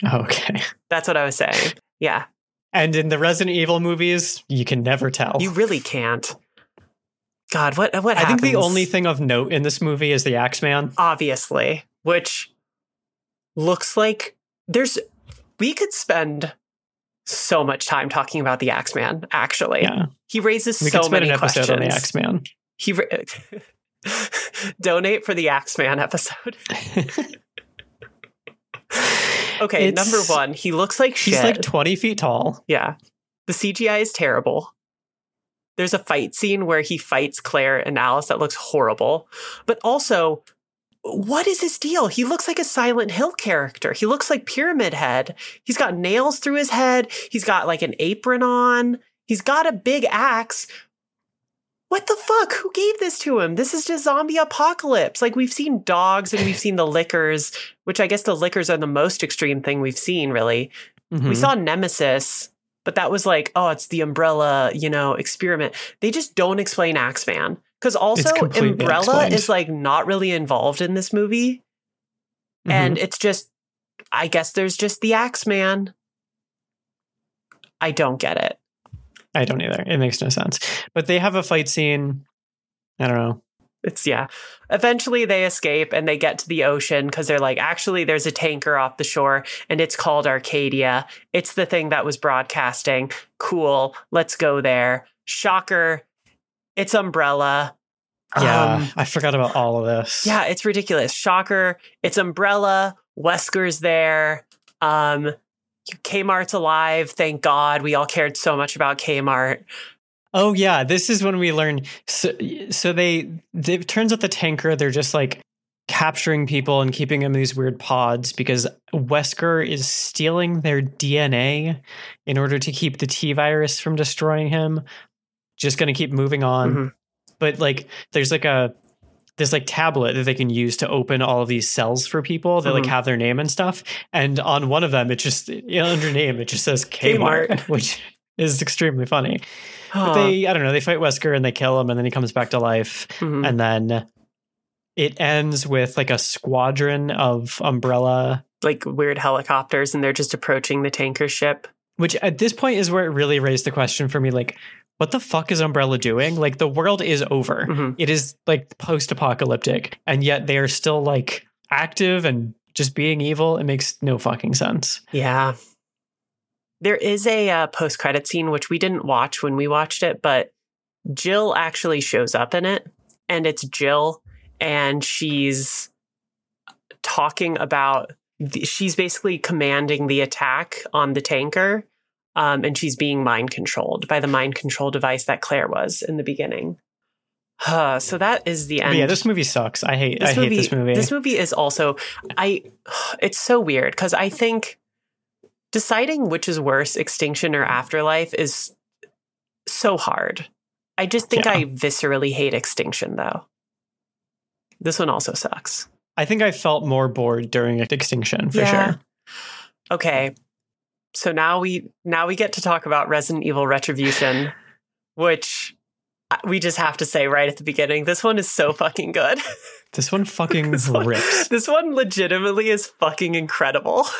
Oh, okay. That's what I was saying. Yeah, And in the Resident Evil movies, you can never tell. you really can't. God, what what I happens? think the only thing of note in this movie is the Axeman. obviously, which looks like there's we could spend so much time talking about the Axeman. Actually, Yeah. he raises We so could spend many an episode on the Axeman. He ra- donate for the Axeman episode. Okay, It's- number one, he looks like. She's like 20 feet tall. Yeah. The CGI is terrible. There's a fight scene where he fights Claire and Alice that looks horrible. But also, what is his deal? He looks like a Silent Hill character. He looks like Pyramid Head. He's got nails through his head. He's got like an apron on. He's got a big axe. What the fuck? Who gave this to him? This is just zombie apocalypse. Like we've seen dogs and we've seen the lickers, which I guess the lickers are the most extreme thing we've seen, really. We Mhm. saw Nemesis, but that was like, oh, it's the umbrella, you know, experiment. They just don't explain Axeman. Because also Umbrella unexplained. is like not really involved in this movie. Mhm. And it's just I guess there's just the Axeman. I don't get it. I don't either. It makes no sense. But they have a fight scene. I don't know. It's yeah. Eventually they escape and they get to the ocean because they're like, actually, there's a tanker off the shore and it's called Arcadia. It's the thing that was broadcasting. Cool. Let's go there. Shocker. It's Umbrella. Yeah, Um, I forgot about all of this. yeah, it's ridiculous. Shocker. It's Umbrella. Wesker's there. Um, Kmart's alive. Thank God. We all cared so much about Kmart. Oh yeah, this is when we learn. So, so they, they it turns out the tanker they're just like capturing people and keeping them in these weird pods because Wesker is stealing their DNA in order to keep the T virus from destroying him. Just going to keep moving on, Mhm. but like there's like a this like tablet that they can use to open all of these cells for people that like Mhm. have their name and stuff. And on one of them, it just you know, under name it just says Kmart, Kmart. which is extremely funny. Huh. But they, I don't know, they fight Wesker and they kill him, and then he comes back to life, Mhm. and then it ends with like a squadron of Umbrella, like weird helicopters and they're just approaching the tanker ship. which at this point is where it really raised the question for me, like, what the fuck is Umbrella doing? Like, the world is over. Mhm. It is like post-apocalyptic, and yet they are still like active and just being evil. It makes no fucking sense. Yeah. There is a uh, post credit scene, which we didn't watch when we watched it, but Jill actually shows up in it. And it's Jill, and she's talking about, she's basically commanding the attack on the tanker. Um, and she's being mind controlled by the mind control device that Claire was in the beginning. Uh, so that is the But end. yeah, this movie sucks. I hate. This I hate this movie. This movie is also I it's so weird because I think deciding which is worse, Extinction or Afterlife is so hard. I just think Yeah. I viscerally hate Extinction though. This one also sucks. I think I felt more bored during Extinction for Yeah. sure. Okay. So now we now we get to talk about Resident Evil Retribution, which we just have to say right at the beginning, this one is so fucking good. This one fucking This one- rips. this one legitimately is fucking incredible.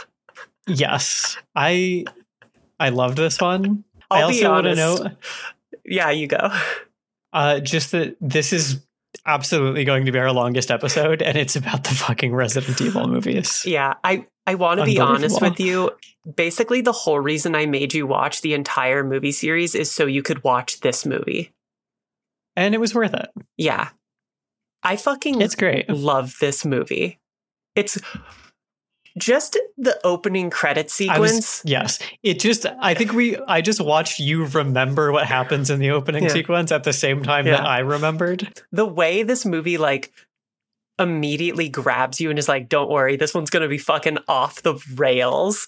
Yes, I I loved this one. I'll I also want to know Yeah, you go. uh, just that this is absolutely going to be our longest episode, and it's about the fucking Resident Evil movies. Yeah, I I want to be honest with you. Basically, the whole reason I made you watch the entire movie series is so you could watch this movie. And it was worth it. Yeah. I fucking It's great. love this movie. It's just the opening credit I was- sequence. yes, it just. I think we. I just watched you remember what happens in the opening Yeah. sequence at the same time that I remembered. the way this movie like immediately grabs you and is like, "Don't worry, this one's going to be fucking off the rails."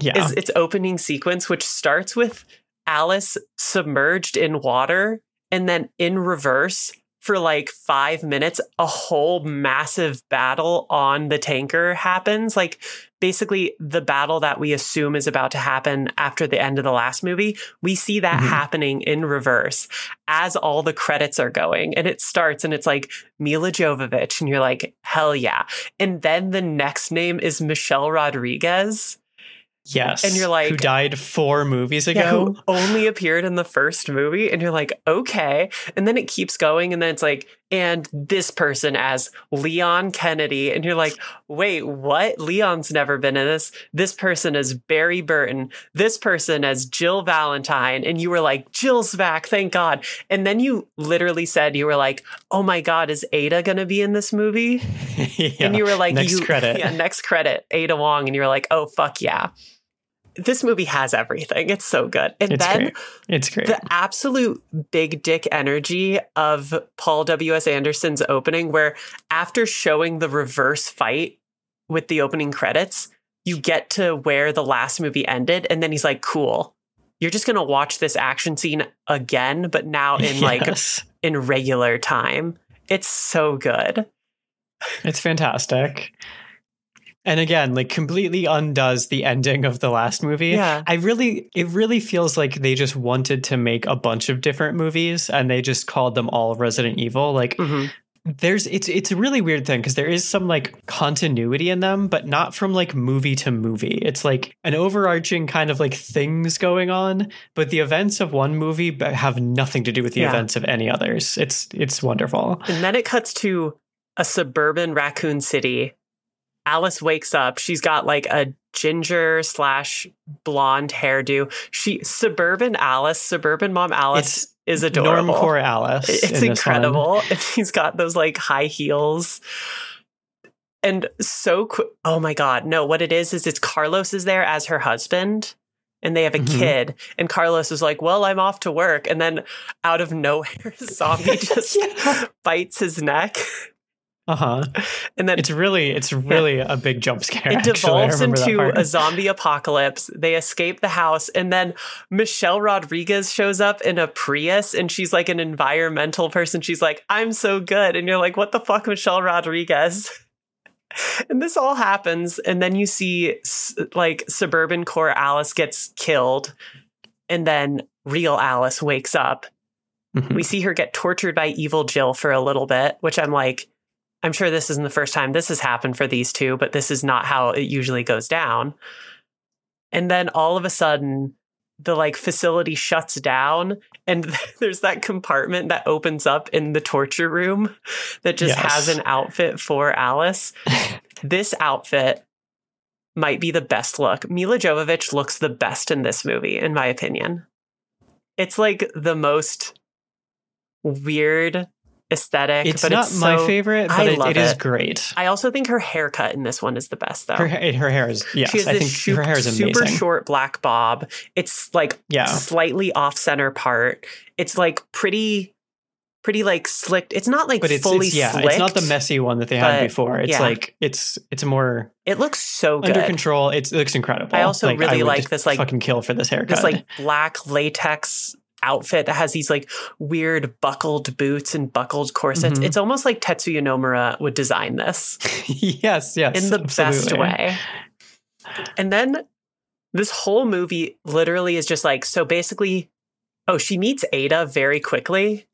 Yeah, is its opening sequence, which starts with Alice submerged in water and then in reverse for like five minutes, a whole massive battle on the tanker happens. Like basically the battle that we assume is about to happen after the end of the last movie. We see that Mhm. happening in reverse as all the credits are going. And it starts and it's like Milla Jovovich. And you're like, hell yeah. And then the next name is Michelle Rodriguez. Yes. and you're like- who died four movies Yeah, ago? who only appeared in the first movie, and you're like, okay. And then it keeps going, and then it's like and this person as Leon Kennedy. And you're like, wait, what? Leon's never been in this. This person is Barry Burton. This person as Jill Valentine. And you were like, Jill's back, thank God. And then you literally said, you were like, oh my God, is Ada going to be in this movie? yeah. And you were like, next you, credit. Yeah, next credit, Ada Wong. And you were like, oh, fuck yeah. This movie has everything. It's so good. And It's then great. It's great. the absolute big dick energy of Paul W.S. Anderson's opening, where after showing the reverse fight with the opening credits, you get to where the last movie ended. And then he's like, cool. You're just going to watch this action scene again, but now in like in regular time. It's so good. It's fantastic. And again, like completely undoes the ending of the last movie. Yeah. I really it really feels like they just wanted to make a bunch of different movies and they just called them all Resident Evil. Like Mhm. there's it's it's a really weird thing because there is some like continuity in them, but not from like movie to movie. It's like an overarching kind of like things going on, but the events of one movie have nothing to do with the Yeah. events of any others. It's it's wonderful. And then it cuts to a suburban raccoon city. Alice wakes up. She's got like a ginger slash blonde hairdo. She suburban Alice, suburban mom Alice It's is adorable. Normcore Alice. It's in incredible. And she's got those like high heels. And so quick. Oh my God. No, what it is, is it's Carlos is there as her husband and they have a Mhm. kid. And Carlos is like, well, I'm off to work. And then out of nowhere, zombie just Yeah. bites his neck. Uh-huh. And then It's really it's really a big jump scare. it. Devolves into a zombie apocalypse. They escape the house, and then Michelle Rodriguez shows up in a Prius, and she's like an environmental person. She's like, "I'm so good," and you're like, "What the fuck, Michelle Rodriguez?" And this all happens, and then you see like suburban core Alice gets killed, and then real Alice wakes up. Mhm. We see her get tortured by evil Jill for a little bit, which I'm like, I'm sure this isn't the first time this has happened for these two, but this is not how it usually goes down. And then all of a sudden, the like facility shuts down and there's that compartment that opens up in the torture room that just Yes. has an outfit for Alice. this outfit might be the best look. Milla Jovovich looks the best in this movie, in my opinion. It's like the most weird aesthetic. It's but not it's my so- favorite, I but it, love it is great. I also think her haircut in this one is the best, though. Her her hair is yes, she has I think shu- her hair is amazing. super short black bob. It's like Yeah. slightly off center part. It's like pretty, pretty like slicked. It's not like But it's, fully it's yeah, slicked. it's not the messy one that they had before. It's yeah. like it's it's more It looks so good. under control. It's, it looks incredible. I also Like, really would like this, like- fucking kill for this haircut. this like black latex outfit that has these like weird buckled boots and buckled corsets. Mhm. It's almost like Tetsuya Nomura would design this yes, yes, in the best way. And then this whole movie literally is just like so basically oh she meets Ada very quickly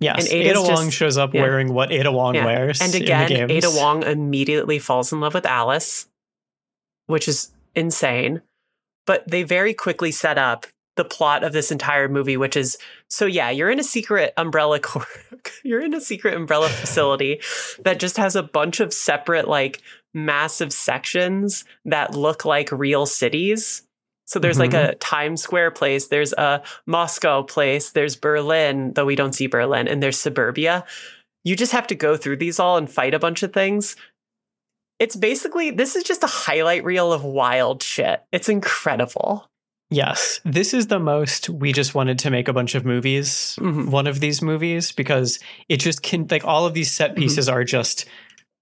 Yes, And Ada's Ada Wong just- shows up yeah. wearing what Ada Wong Yeah. wears. and in the again. Ada Wong immediately falls in love with Alice which is insane but they very quickly set up the plot of this entire movie which is so yeah you're in a secret umbrella cor- you're in a secret umbrella facility that just has a bunch of separate like massive sections that look like real cities so there's like Mhm. a Times Square place, there's a Moscow place, there's Berlin, though we don't see Berlin, and there's suburbia. You just have to go through these all and fight a bunch of things. It's basically this is just a highlight reel of wild shit. It's incredible. Yes, this is the most we just wanted to make a bunch of movies. Mhm. One of these movies because it just can like all of these set Mhm. pieces are just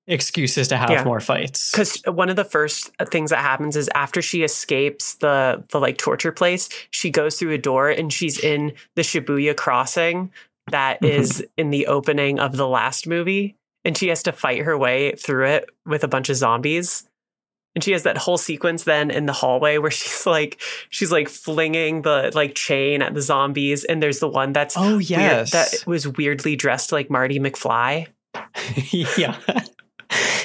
excuses to have Yeah. more fights. Because one of the first things that happens is after she escapes the the like torture place, she goes through a door and she's in the Shibuya crossing that Mhm. is in the opening of the last movie, and she has to fight her way through it with a bunch of zombies. And she has that whole sequence then in the hallway where she's like she's like flinging the like chain at the zombies, and there's the one that's oh weird, yes, that was weirdly dressed like Marty McFly. yeah.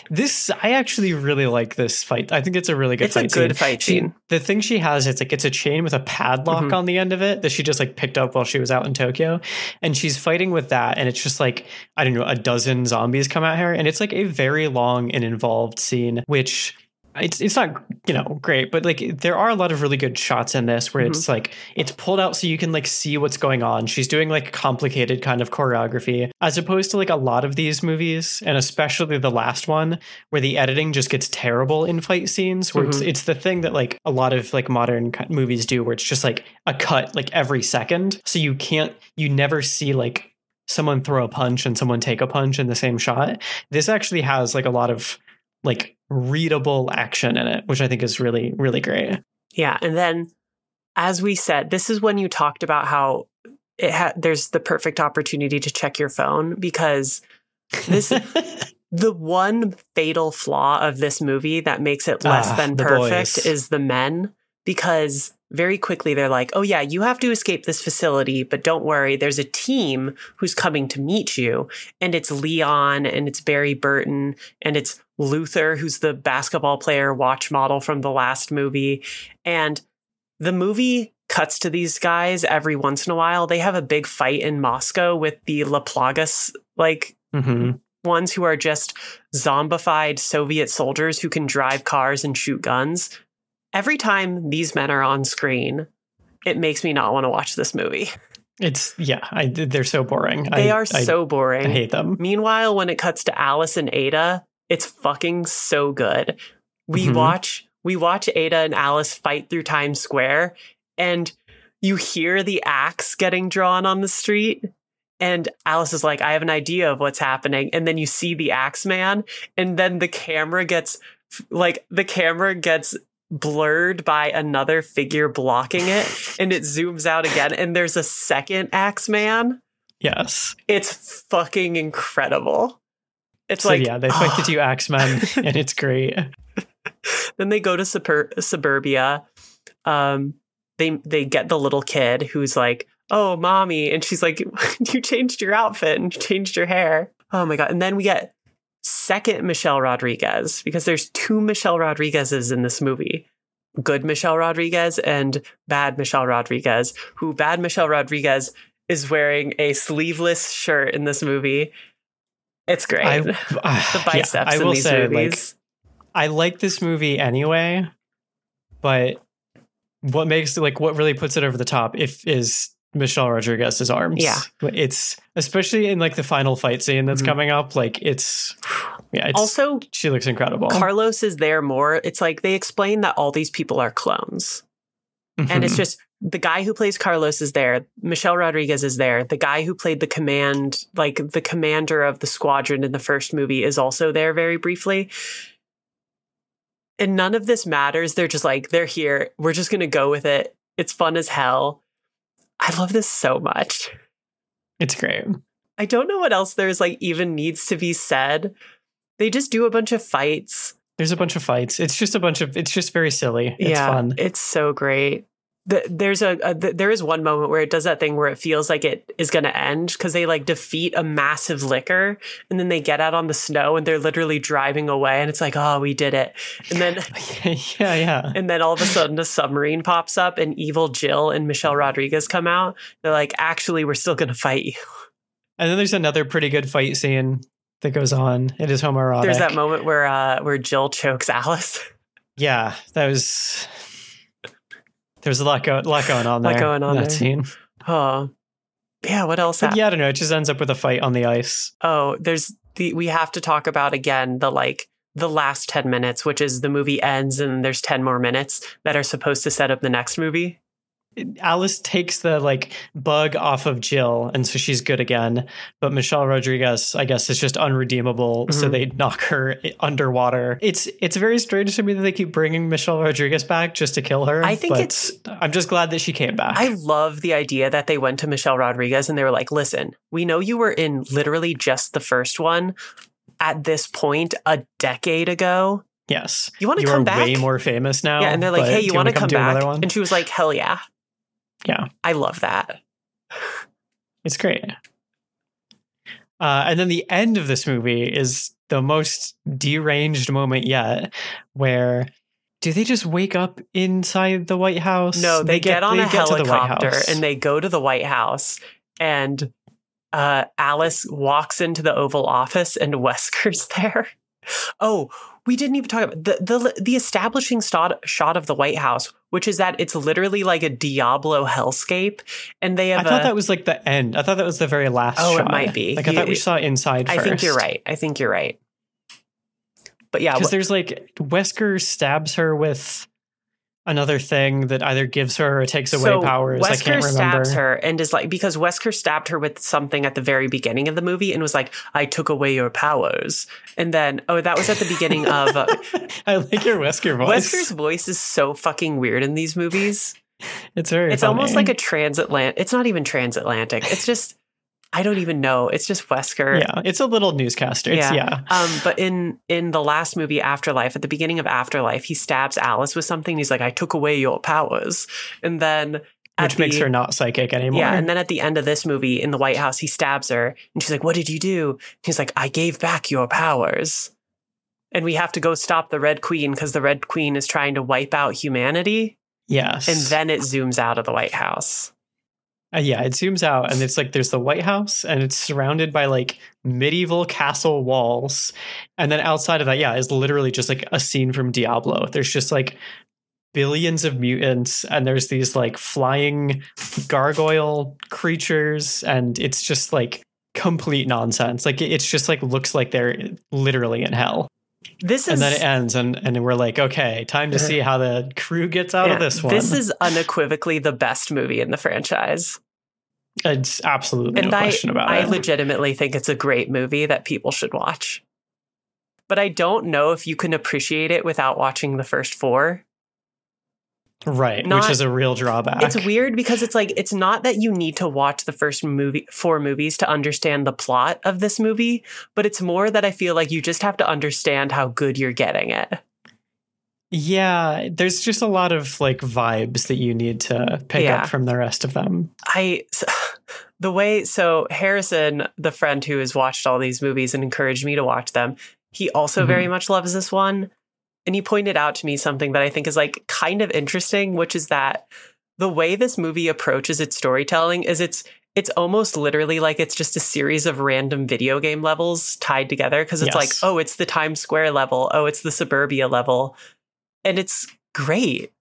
This I actually really like this fight. I think it's a really good It's a fight good scene. fight She- scene. the thing she has, it's like it's a chain with a padlock Mhm. on the end of it that she just like picked up while she was out in Tokyo. And she's fighting with that, and it's just like, I don't know, a dozen zombies come at her. And it's like a very long and involved scene, which it's it's not you know great but like there are a lot of really good shots in this where it's mm-hmm. like it's pulled out so you can like see what's going on. She's doing like complicated kind of choreography as opposed to like a lot of these movies and especially the last one where the editing just gets terrible in fight scenes where it's, mm-hmm. it's the thing that like a lot of like modern movies do where it's just like a cut like every second. So you can't you never see like someone throw a punch and someone take a punch in the same shot. This actually has like a lot of like readable action in it, which I think is really, really great. Yeah, and then as we said, this is when you talked about how it ha- there's the perfect opportunity to check your phone because this the one fatal flaw of this movie that makes it less Ah, than perfect boys. is the men because very quickly they're like, "Oh yeah, you have to escape this facility, but don't worry, there's a team who's coming to meet you." And it's Leon and it's Barry Burton and it's Luther who's the basketball player watch model from the last movie. And the movie cuts to these guys every once in a while. They have a big fight in Moscow with the La Plagas like hmm ones who are just zombified Soviet soldiers who can drive cars and shoot guns. Every time these men are on screen, it makes me not want to watch this movie. It's yeah, I, they're so boring. They I, are I- so boring. I hate them. Meanwhile, when it cuts to Alice and Ada, it's fucking so good. We Mhm. watch we watch Ada and Alice fight through Times Square and you hear the axe getting drawn on the street and Alice is like I have an idea of what's happening and then you see the axe man and then the camera gets like the camera gets blurred by another figure blocking it and it zooms out again and there's a second axe man Yes. it's fucking incredible. It's So like yeah, they fight the two Axemen, and it's great. then they go to super, suburbia. Um, they they get the little kid who's like, "Oh, mommy," and she's like, "You changed your outfit and you changed your hair." Oh my god! And then we get second Michelle Rodriguez because there's two Michelle Rodriguezes in this movie. Good Michelle Rodriguez and bad Michelle Rodriguez. Who bad Michelle Rodriguez is wearing a sleeveless shirt in this movie. It's great. I, the yeah, biceps I in will these say, movies. like, I like this movie anyway, but what makes like what really puts it over the top if is Michelle Rodriguez's arms. Yeah. it's especially in like the final fight scene that's Mhm. coming up. Like it's yeah, it's also, she looks incredible. Carlos is there more. It's like they explain that all these people are clones. And it's Mhm. just the guy who plays Carlos is there. Michelle Rodriguez is there. The guy who played the command, like the commander of the squadron in the first movie, is also there very briefly. And none of this matters. They're just like, they're here. We're just going to go with it. It's fun as hell. I love this so much. it's great. I don't know what else there's like even needs to be said. They just do a bunch of fights. There's a bunch of fights. It's just a bunch of. It's just very silly. It's yeah, fun. It's so great. The, there's a, a th- there is one moment where it does that thing where it feels like it is going to end because they like defeat a massive licker and then they get out on the snow and they're literally driving away and it's like oh we did it and then yeah, yeah. and then all of a sudden a submarine pops up and evil Jill and Michelle Rodriguez come out they're like actually we're still going to fight you And then there's another pretty good fight scene that goes on. It is homoerotic. there's that moment where uh where Jill chokes Alice Yeah, that was. There was a lot, go, lot going on Lot there. going on that there. scene. oh yeah what else But yeah, I don't know. It just ends up with a fight on the ice. Oh, there's the we have to talk about again the like the last 10 minutes, which is the movie ends and there's 10 more minutes that are supposed to set up the next movie. Alice takes the like bug off of Jill, and so she's good again. But Michelle Rodriguez, I guess, is just unredeemable. So Mhm. they knock her underwater. It's it's very strange to me that they keep bringing Michelle Rodriguez back just to kill her. I think it's- I'm just glad that she came back. I love the idea that they went to Michelle Rodriguez and they were like, listen, we know you were in literally just the first one at this point a decade ago. yes, You want to you come are back? way more famous now. yeah. And they're like, hey, do you want to wanna come back? And she was like, hell yeah. Yeah. I love that. It's great. Uh, and then the end of this movie is the most deranged moment yet where do they just wake up inside the White House? No, they, get, on they a get the helicopter House. and they go to the White House and uh, Alice walks into the Oval Office and Wesker's there. Oh, we didn't even talk about the the, the establishing shot, shot of the White House, which is that it's literally like a Diablo hellscape, and they have. I thought a- that was like the end. I thought that was the very last Oh, it might be. Like I thought we saw inside First. I think you're right. I think you're right. But yeah, Because wh- there's like Wesker stabs her with another thing that either gives her or takes away so powers. I can't remember. stabs her and is like because Wesker stabbed her with something at the very beginning of the movie and was like, "I took away your powers," and then oh, that was at the beginning of. Uh, I like your Wesker voice. Wesker's voice is so fucking weird in these movies. it's very. It's almost like a transatlantic. It's not even transatlantic. It's just I don't even know. It's just Wesker. yeah. It's a little newscaster. It's, yeah. Um, but in in the last movie, Afterlife, at the beginning of Afterlife, he stabs Alice with something. He's like, "I took away your powers," and then Which makes the- her not psychic anymore. Yeah, and then at the end of this movie in the White House, he stabs her, and she's like, "What did you do?" He's like, "I gave back your powers." And we have to go stop the Red Queen because the Red Queen is trying to wipe out humanity. yes. And then it zooms out of the White House. Uh, yeah, it zooms out and it's like there's the White House and it's surrounded by like medieval castle walls. And then outside of that, yeah, is literally just like a scene from Diablo. There's just like billions of mutants and there's these like flying gargoyle creatures and it's just like complete nonsense. Like it's just like looks like they're literally in hell. This is And then it ends and and we're like, okay, time to see uh-huh. how the crew gets out yeah, of this one. This is unequivocally the best movie in the franchise. it's absolutely and no I, question about I it. legitimately think it's a great movie that people should watch. But I don't know if you can appreciate it without watching the first four. Right, Not- which is a real drawback. It's weird because it's like it's not that you need to watch the first movie four movies to understand the plot of this movie, but it's more that I feel like you just have to understand how good you're getting it. Yeah, there's just a lot of like vibes that you need to pick Yeah. up from the rest of them. I the way so Harrison, the friend who has watched all these movies and encouraged me to watch them, he also Mhm. very much loves this one. And he pointed out to me something that I think is like kind of interesting, which is that the way this movie approaches its storytelling is it's it's almost literally like it's just a series of random video game levels tied together because it's like, oh, it's the Times Square level, oh, it's the suburbia level. And it's great.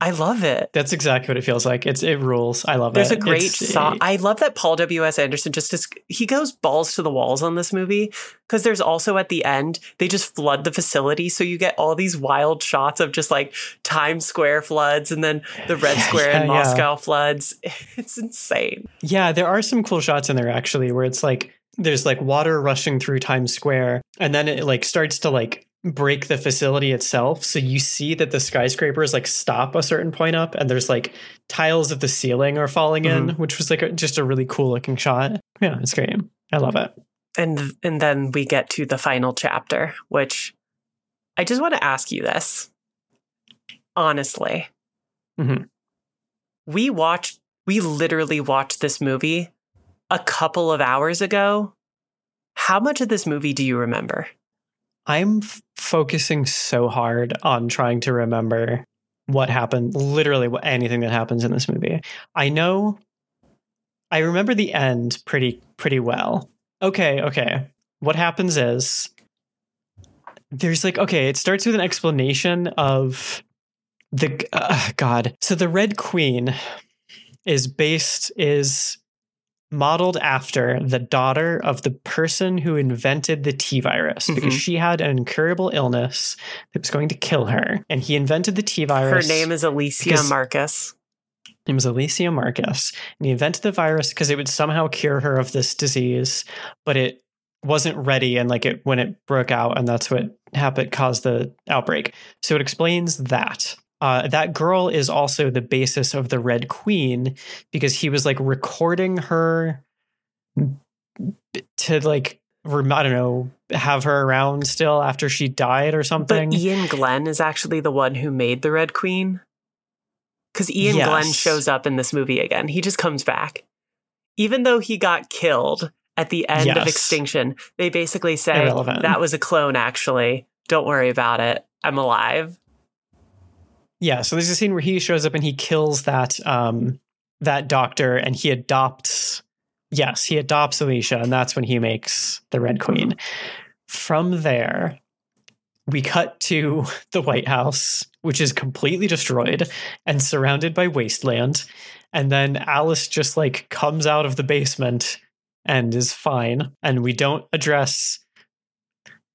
I love it. That's exactly what it feels like. It's it rules. I love There's it. There's a great It's- song. I love that Paul W. S. Anderson just is, he goes balls to the walls on this movie because there's also at the end they just flood the facility, so you get all these wild shots of just like Times Square floods and then the Red Yeah, Square yeah, in yeah. Moscow floods. It's insane. Yeah, there are some cool shots in there actually where it's like there's like water rushing through Times Square and then it like starts to like break the facility itself so you see that the skyscrapers like stop a certain point up and there's like tiles of the ceiling are falling in Mm-hmm. which was like a, just a really cool looking shot yeah it's great i love it And and then we get to the final chapter, which I just want to ask you this honestly. Mhm. We watched, we literally watched this movie a couple of hours ago. How much of this movie do you remember? I'm f- focusing so hard on trying to remember what happened literally anything that happens in this movie. I know i remember the end pretty pretty well. Okay okay what happens is there's like okay it starts with an explanation of the uh, god. So the red queen is based is modeled after the daughter of the person who invented the T virus because Mhm. she had an incurable illness that was going to kill her and he invented the T virus. Her name is Alicia because- Marcus. it was Alicia Marcus. And he invented the virus because it would somehow cure her of this disease, but it wasn't ready and like it when it broke out and that's what happened caused the outbreak. So it explains that. Uh, that girl is also the basis of the Red Queen because he was like recording her to like I don't know have her around still after she died or something. But Iain Glen is actually the one who made the Red Queen. Because Iain Yes. Glen shows up in this movie again. He just comes back. Even though he got killed at the end of Extinction. They basically say Irrelevant. that was a clone. Actually, don't worry about it. I'm alive. Yeah, so there's a scene where he shows up and he kills that um that doctor and he adopts yes, he adopts Alicia and that's when he makes the Red Queen. From there, we cut to the White House, which is completely destroyed and surrounded by wasteland. And then Alice just like comes out of the basement and is fine. And we don't address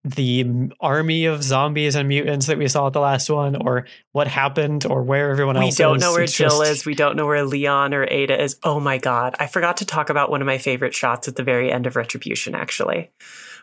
the army of zombies and mutants that we saw at the last one, or what happened, or where everyone We else We don't is. know where It's Jill just- is. We don't know where Leon or Ada is. Oh my God. I forgot to talk about one of my favorite shots at the very end of Retribution, actually,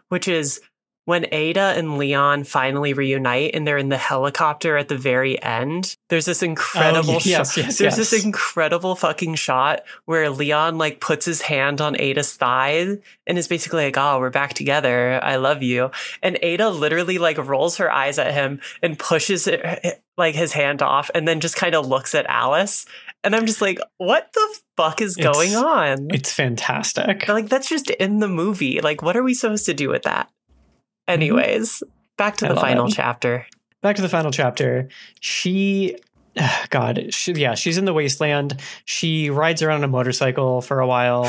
which is when Ada and Leon finally reunite and they're in the helicopter at the very end. There's this incredible Oh, shot. yes, yes, There's yes. this incredible fucking shot where Leon like puts his hand on Ada's thigh and is basically like, "Oh, we're back together. I love you." And Ada literally like rolls her eyes at him and pushes it, like his hand off, and then just kind of looks at Alice. And I'm just like, "What the fuck is It's- going on?" It's fantastic. But, like that's just in the movie. Like, what are we supposed to do with that? Anyways, back to I the final it. chapter. Back to the final chapter. She, God, she, yeah, she's in the wasteland. She rides around on a motorcycle for a while.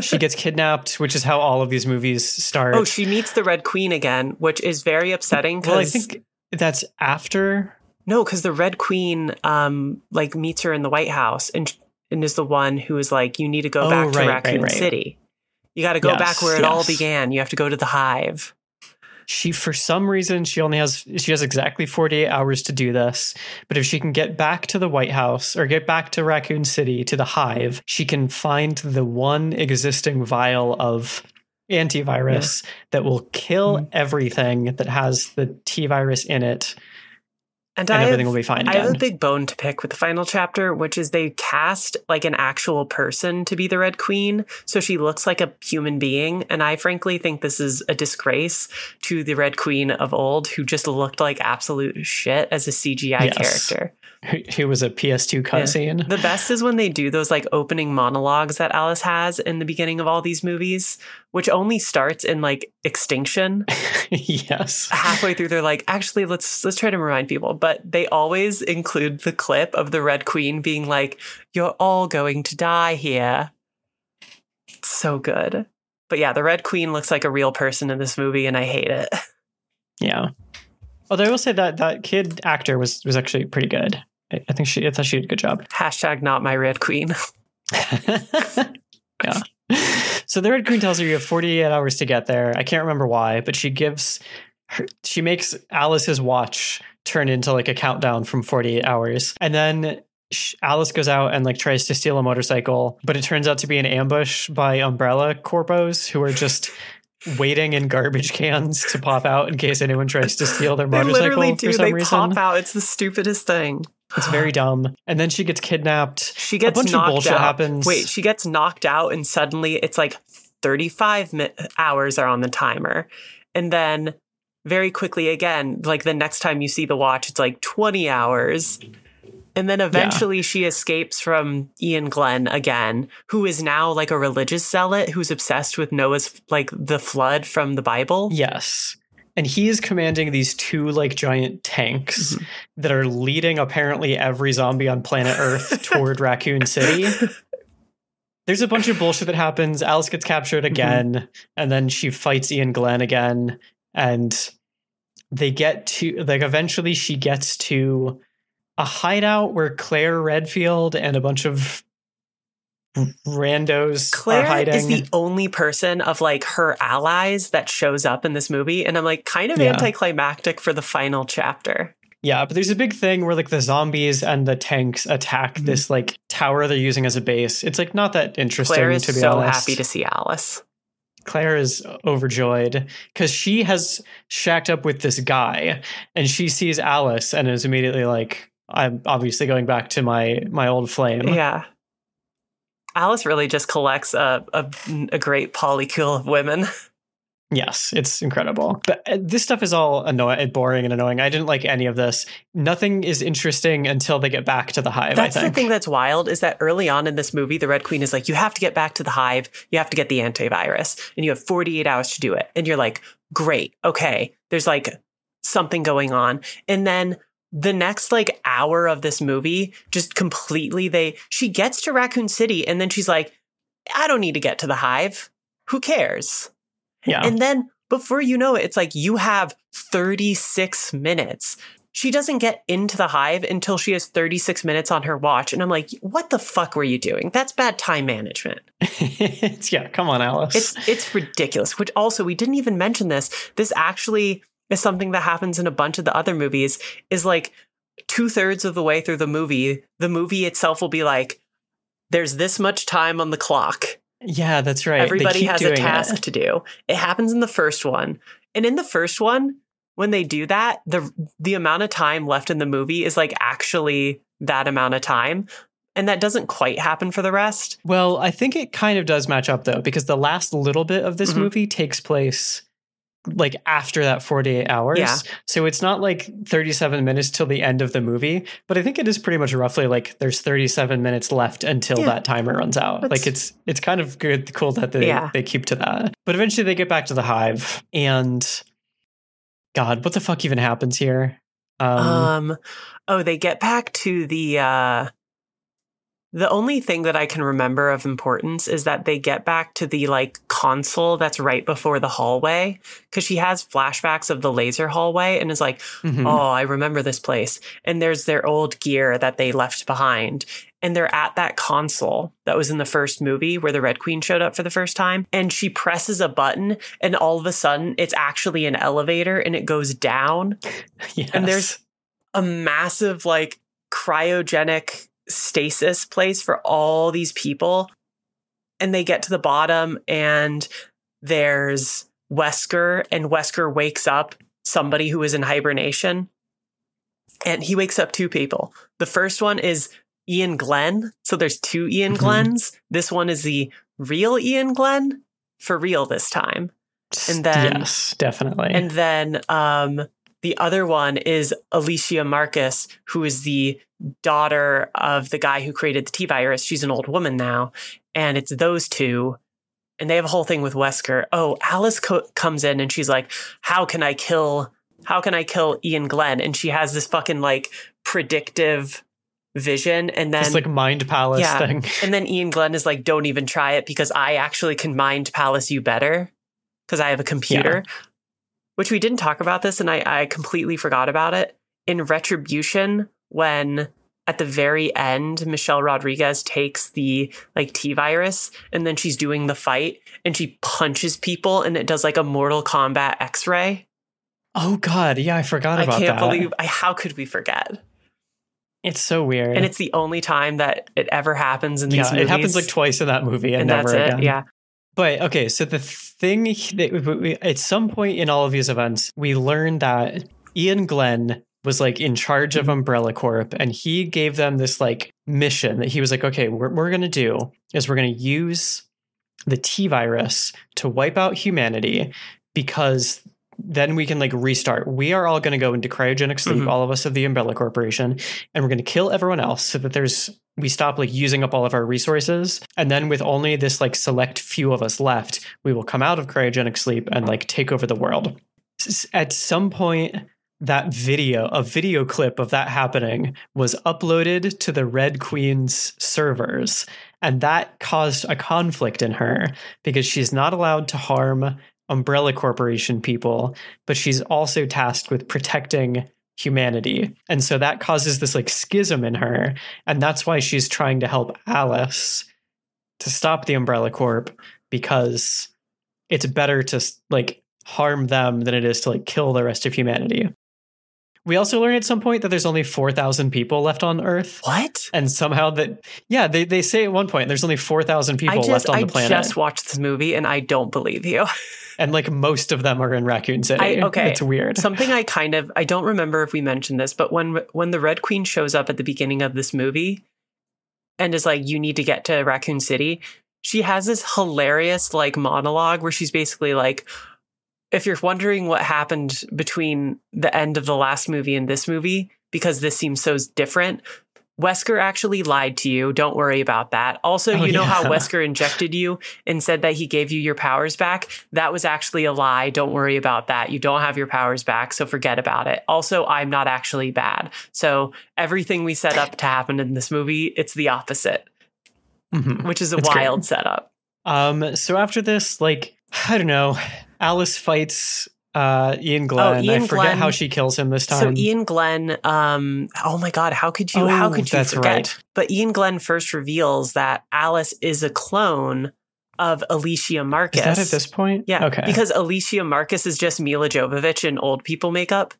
she gets kidnapped, which is how all of these movies start. Oh, she meets the Red Queen again, which is very upsetting. well, I think that's after. no, because the Red Queen, um, like meets her in the White House and and is the one who is like, you need to go Oh, back to right, right, Raccoon right. City. You got to go Yes, back where it all began. You have to go to the Hive. She, for some reason, she only has she has exactly forty eight hours to do this. But if she can get back to the White House or get back to Raccoon City to the Hive, she can find the one existing vial of antivirus that will kill Mhm. everything that has the T virus in it, And, and everything have, will be fine I have a big bone to pick with the final chapter, which is they cast like an actual person to be the Red Queen. So she looks like a human being. And I frankly think this is a disgrace to the Red Queen of old, who just looked like absolute shit as a CGI Yes. character. Who, was a PS2 cutscene? The best is when they do those like opening monologues that Alice has in the beginning of all these movies, which only starts in like extinction. yes. Halfway through, they're like, actually, let's let's try to remind people. But they always include the clip of the Red Queen being like, "You're all going to die here." It's so good. But yeah, the Red Queen looks like a real person in this movie, and I hate it. Yeah. Although I will say that that kid actor was was actually pretty good. I, I think she I thought she did a good job. Hashtag not my Red Queen. yeah. So the Red Queen tells her you have 48 hours to get there. I can't remember why, but she gives her, she makes Alice's watch turn into like a countdown from 48 hours. And then Alice goes out and like tries to steal a motorcycle, but it turns out to be an ambush by Umbrella Corpos who are just waiting in garbage cans to pop out in case anyone tries to steal their They motorcycle literally for do. some They reason. pop out. It's the stupidest thing. It's very dumb. And then she gets kidnapped. She gets a bunch of bullshit out. happens. Wait, she gets knocked out, and suddenly it's like 35 mi- hours are on the timer. And then very quickly again, like the next time you see the watch, it's like 20 hours. And then eventually she escapes from Iain Glen again, who is now like a religious zealot who's obsessed with Noah's, like the flood from the Bible. Yes. And he is commanding these two like giant tanks Mhm. that are leading apparently every zombie on planet Earth toward Raccoon City. There's a bunch of bullshit that happens. Alice gets captured again, and then she fights Iain Glen again. And they get to like eventually she gets to a hideout where Claire Redfield and a bunch of randos are Claire hiding. is the only person of like her allies that shows up in this movie. And I'm like kind of Yeah. anticlimactic for the final chapter. Yeah, but there's a big thing where like the zombies and the tanks attack Mhm. this like tower they're using as a base. It's like not that interesting Claire is to be so honest. happy to see Alice. Claire is overjoyed because she has shacked up with this guy and she sees Alice and is immediately like, I'm obviously going back to my my old flame. Yeah. Alice really just collects a, a, a great polycule of women. Yes, it's incredible. But uh, this stuff is all annoying, boring and annoying. I didn't like any of this. Nothing is interesting until they get back to the hive. That's I the thing that's wild is that early on in this movie, the Red Queen is like, you have to get back to the hive. You have to get the antivirus and you have 48 hours to do it. And you're like, great. Okay. There's like something going on. And then the next like hour of this movie, just completely, they, she gets to Raccoon City and then she's like, I don't need to get to the hive. Who cares? yeah. And then before you know it, it's like you have 36 minutes. She doesn't get into the hive until she has 36 minutes on her watch. And I'm like, what the fuck were you doing? That's bad time management. it's, yeah, come on, Alice. It's it's ridiculous. Which also we didn't even mention this. This actually is something that happens in a bunch of the other movies, is like two thirds of the way through the movie, the movie itself will be like, there's this much time on the clock. yeah, that's right. Everybody has a task it. to do. It happens in the first one. And in the first one, when they do that, the the amount of time left in the movie is like actually that amount of time. And that doesn't quite happen for the rest. Well, I think it kind of does match up though, because the last little bit of this Mhm. movie takes place like after that 48 hours. Yeah. So it's not like 37 minutes till the end of the movie, but I think it is pretty much roughly like there's 37 minutes left until Yeah. that timer runs out. That's- like it's it's kind of good cool that they Yeah. they keep to that. But eventually they get back to the hive and god, what the fuck even happens here? Um, Um, oh, they get back to the uh the only thing that I can remember of importance is that they get back to the like console that's right before the hallway because she has flashbacks of the laser hallway and is like, mhm. oh, I remember this place. And there's their old gear that they left behind. And they're at that console that was in the first movie where the Red Queen showed up for the first time. And she presses a button, and all of a sudden, it's actually an elevator and it goes down. Yes. And there's a massive, like, cryogenic stasis place for all these people. And they get to the bottom, and there's Wesker, and Wesker wakes up somebody who is in hibernation. And he wakes up two people. The first one is Iain Glen. So there's two Iain Mhm. Glens. This one is the real Iain Glen for real this time. and then- yes, definitely. And then um, the other one is Alicia Marcus, who is the daughter of the guy who created the T virus. She's an old woman now. And it's those two. And they have a whole thing with Wesker. Oh, Alice co- comes in and she's like, How can I kill? How can I kill Iain Glen? And she has this fucking like predictive vision. And then this like mind palace Yeah. thing. and then Iain Glen is like, don't even try it because I actually can mind palace you better because I have a computer. Which we didn't talk about this and I, I completely forgot about it. In Retribution, when at the very end, Michelle Rodriguez takes the like T virus and then she's doing the fight and she punches people and it does like a Mortal Kombat X ray. Oh god, yeah, I forgot about that I can't that. believe I, how could we forget? it's so weird. And it's the only time that it ever happens in these yeah, movies. it happens like twice in that movie and, and never that's again. it. Yeah. But okay, so the thing that we, we, at some point in all of these events, we learned that Iain Glen was like in charge Mm-hmm. of Umbrella Corp, and he gave them this like mission that he was like, okay, what we're gonna do is we're gonna use the T virus to wipe out humanity because then we can like restart. We are all going to go into cryogenic sleep, Mhm. all of us of the Umbrella Corporation, and we're going to kill everyone else so that there's we stop like using up all of our resources. And then with only this like select few of us left, we will come out of cryogenic sleep and like take over the world. At some point, that video, a video clip of that happening, was uploaded to the Red Queen's servers. And that caused a conflict in her because she's not allowed to harm Umbrella Corporation people, but she's also tasked with protecting humanity. And so that causes this like schism in her. And that's why she's trying to help Alice to stop the Umbrella Corp because it's better to like harm them than it is to like kill the rest of humanity. We also learn at some point that there's only 4,000 people left on Earth. What? And somehow that, yeah, they, they say at one point there's only 4,000 people just, left on I the planet. I just watched this movie and I don't believe you. and like most of them are in Raccoon City. I- okay. It's weird. Something I kind of I don't remember if we mentioned this, but when when the Red Queen shows up at the beginning of this movie and is like, "You need to get to Raccoon City," she has this hilarious like monologue where she's basically like, if you're wondering what happened between the end of the last movie and this movie, because this seems so different, Wesker actually lied to you. Don't worry about that. Also, Oh, you know how. Wesker injected you and said that he gave you your powers back? That was actually a lie. Don't worry about that. You don't have your powers back, so forget about it. Also, I'm not actually bad. So, everything we set up to happen in this movie, it's the opposite, Mhm. which is a It's great. wild setup. Um, so after this, like, I don't know, Alice fights uh Iain Glen. Oh, Iain I forget Glen- how she kills him this time. So. Iain Glen, um, oh my God, how could you? how Oh, could you that's forget? right. But Iain Glen first reveals that Alice is a clone of Alicia Marcus. Is that at this point? Yeah, Okay. because Alicia Marcus is just Milla Jovovich in old people makeup,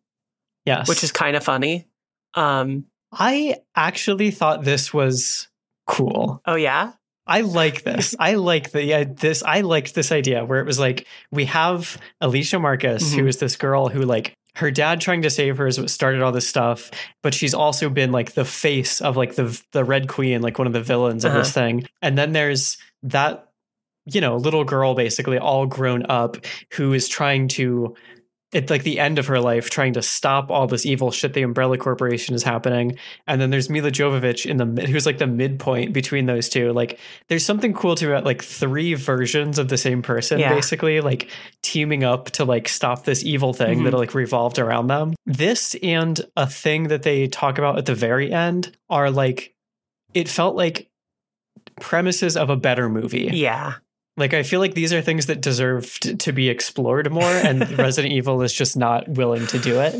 yes. which is kind of funny. Um, I actually thought this was cool. oh yeah, I like this. I like the yeah, this. I liked this idea where it was like we have Alicia Marcus, who Mhm. is this girl who like her dad trying to save her is what started all this stuff, but she's also been like the face of like the the Red Queen, like one of the villains of this thing. And then there's that you know little girl basically all grown up who is trying to at like the end of her life trying to stop all this evil shit the umbrella corporation is happening and then there's milla jovovich in the mid- who's like the midpoint between those two like there's something cool to about like three versions of the same person Yeah. basically like teaming up to like stop this evil thing Mhm. that like revolved around them this and a thing that they talk about at the very end are like it felt like premises of a better movie yeah. Like I feel like these are things that deserve t- to be explored more, and Resident Evil is just not willing to do it.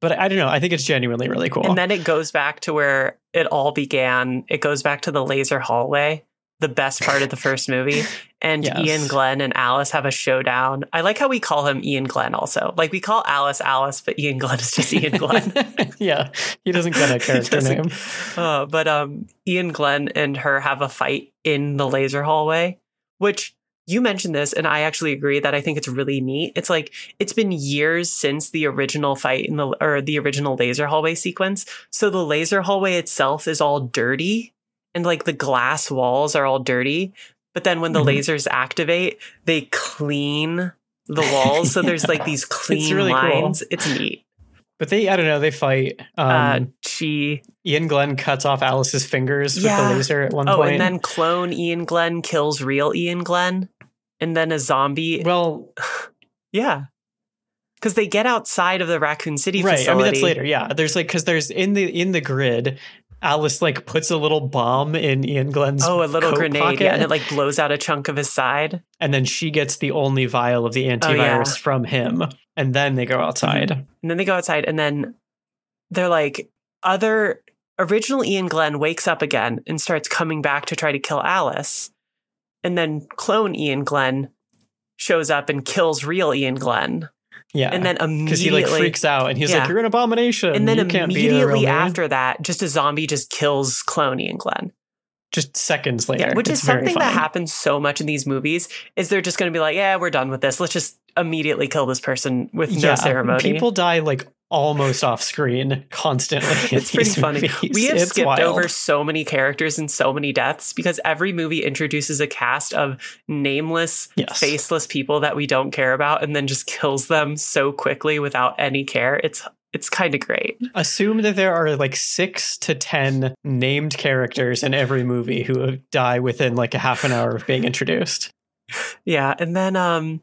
But I don't know. I think it's genuinely really cool. And then it goes back to where it all began. It goes back to the laser hallway, the best part of the first movie. And Yes. Iain Glen and Alice have a showdown. I like how we call him Iain Glen also. Like we call Alice Alice, but Iain Glen is just Iain Glen. yeah, he doesn't get a character name. Uh, but um, Iain Glen and her have a fight in the laser hallway, which you mentioned this, and I actually agree that I think it's really neat. It's like it's been years since the original fight in the or the original laser hallway sequence, so the laser hallway itself is all dirty, and like the glass walls are all dirty. But then when the Mhm. lasers activate, they clean the walls, so there's like these clean really cool. lines. It's neat. But they, I don't know, they fight. Um, uh, she Iain Glen cuts off Alice's fingers with the laser at one Oh, point. Oh, and then clone Iain Glen kills real Iain Glen. And then a zombie. well, yeah. Because they get outside of the Raccoon City right. facility. I mean, that's later. Yeah, there's like because there's in the in the grid. Alice like puts a little bomb in Iain Glen's Oh, a little grenade. pocket, Yeah. And it like blows out a chunk of his side. and then she gets the only vial of the antivirus Oh, yeah. from him, and then they go mm-hmm. outside. And then they go outside and then they're like, other original Iain Glen wakes up again and starts coming back to try to kill Alice. And then clone Iain Glen shows up and kills real Iain Glen. Yeah, And then because immediately he like freaks out and he's Yeah. like, "You're an abomination." and then you can't be a real immediately man." after that, just a zombie just kills clone Iain Glen. just seconds later, Yeah, which It's is something that happens so much in these movies. Is they're just going to be like, yeah, we're done with this. Let's just immediately kill this person with no ceremony. People die like almost off screen constantly. it's pretty funny. movies. We have It's skipped wild. over so many characters and so many deaths because every movie introduces a cast of nameless, Yes. faceless people that we don't care about, and then just kills them so quickly without any care. It's it's kind of great. Assume that there are like six to ten named characters in every movie who die within like a half an hour of being introduced. Yeah, and then um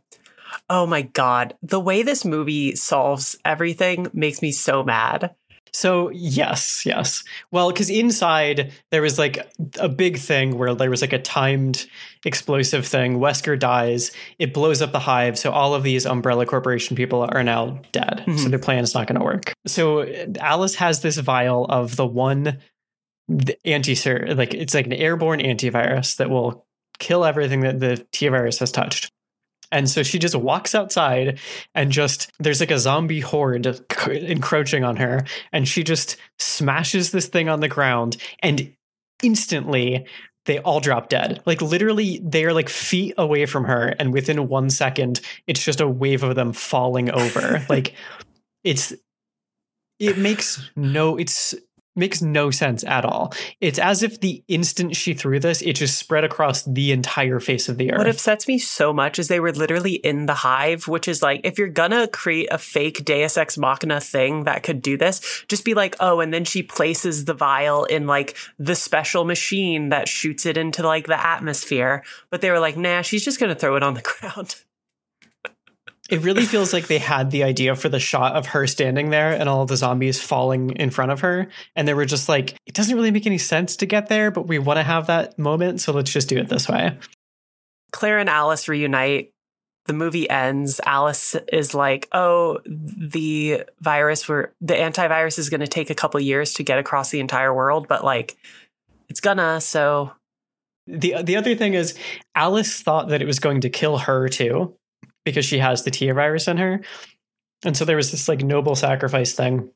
oh my god, the way this movie solves everything makes me so mad. So yes, yes. Well, because inside there was like a big thing where there was like a timed explosive thing. Wesker dies. It blows up the hive. So all of these Umbrella Corporation people are now dead. So Mhm. their plan is not going to work. So Alice has this vial of the one anti like it's like an airborne antivirus that will kill everything that the T virus has touched. And so she just walks outside and just there's like a zombie horde encroaching on her and she just smashes this thing on the ground and instantly they all drop dead. Like literally they are like feet away from her and within 1 second it's just a wave of them falling over. like it's it makes no it's makes no sense at all. It's as if the instant she threw this, it just spread across the entire face of the earth. What upsets me so much is they were literally in the hive, which is like, if you're gonna create a fake Deus Ex Machina thing that could do this, just be like, oh, and then she places the vial in like the special machine that shoots it into like the atmosphere. But they were like, nah, she's just gonna throw it on the ground. It really feels like they had the idea for the shot of her standing there and all the zombies falling in front of her. And they were just like, it doesn't really make any sense to get there, but we want to have that moment. So let's just do it this way. Claire and Alice reunite. The movie ends. Alice is like, "Oh, the virus were the antivirus is going to take a couple years to get across the entire world, but like it's gonna." So the the other thing is Alice thought that it was going to kill her too because she has the Tia virus in her. And so there was this like noble sacrifice thing.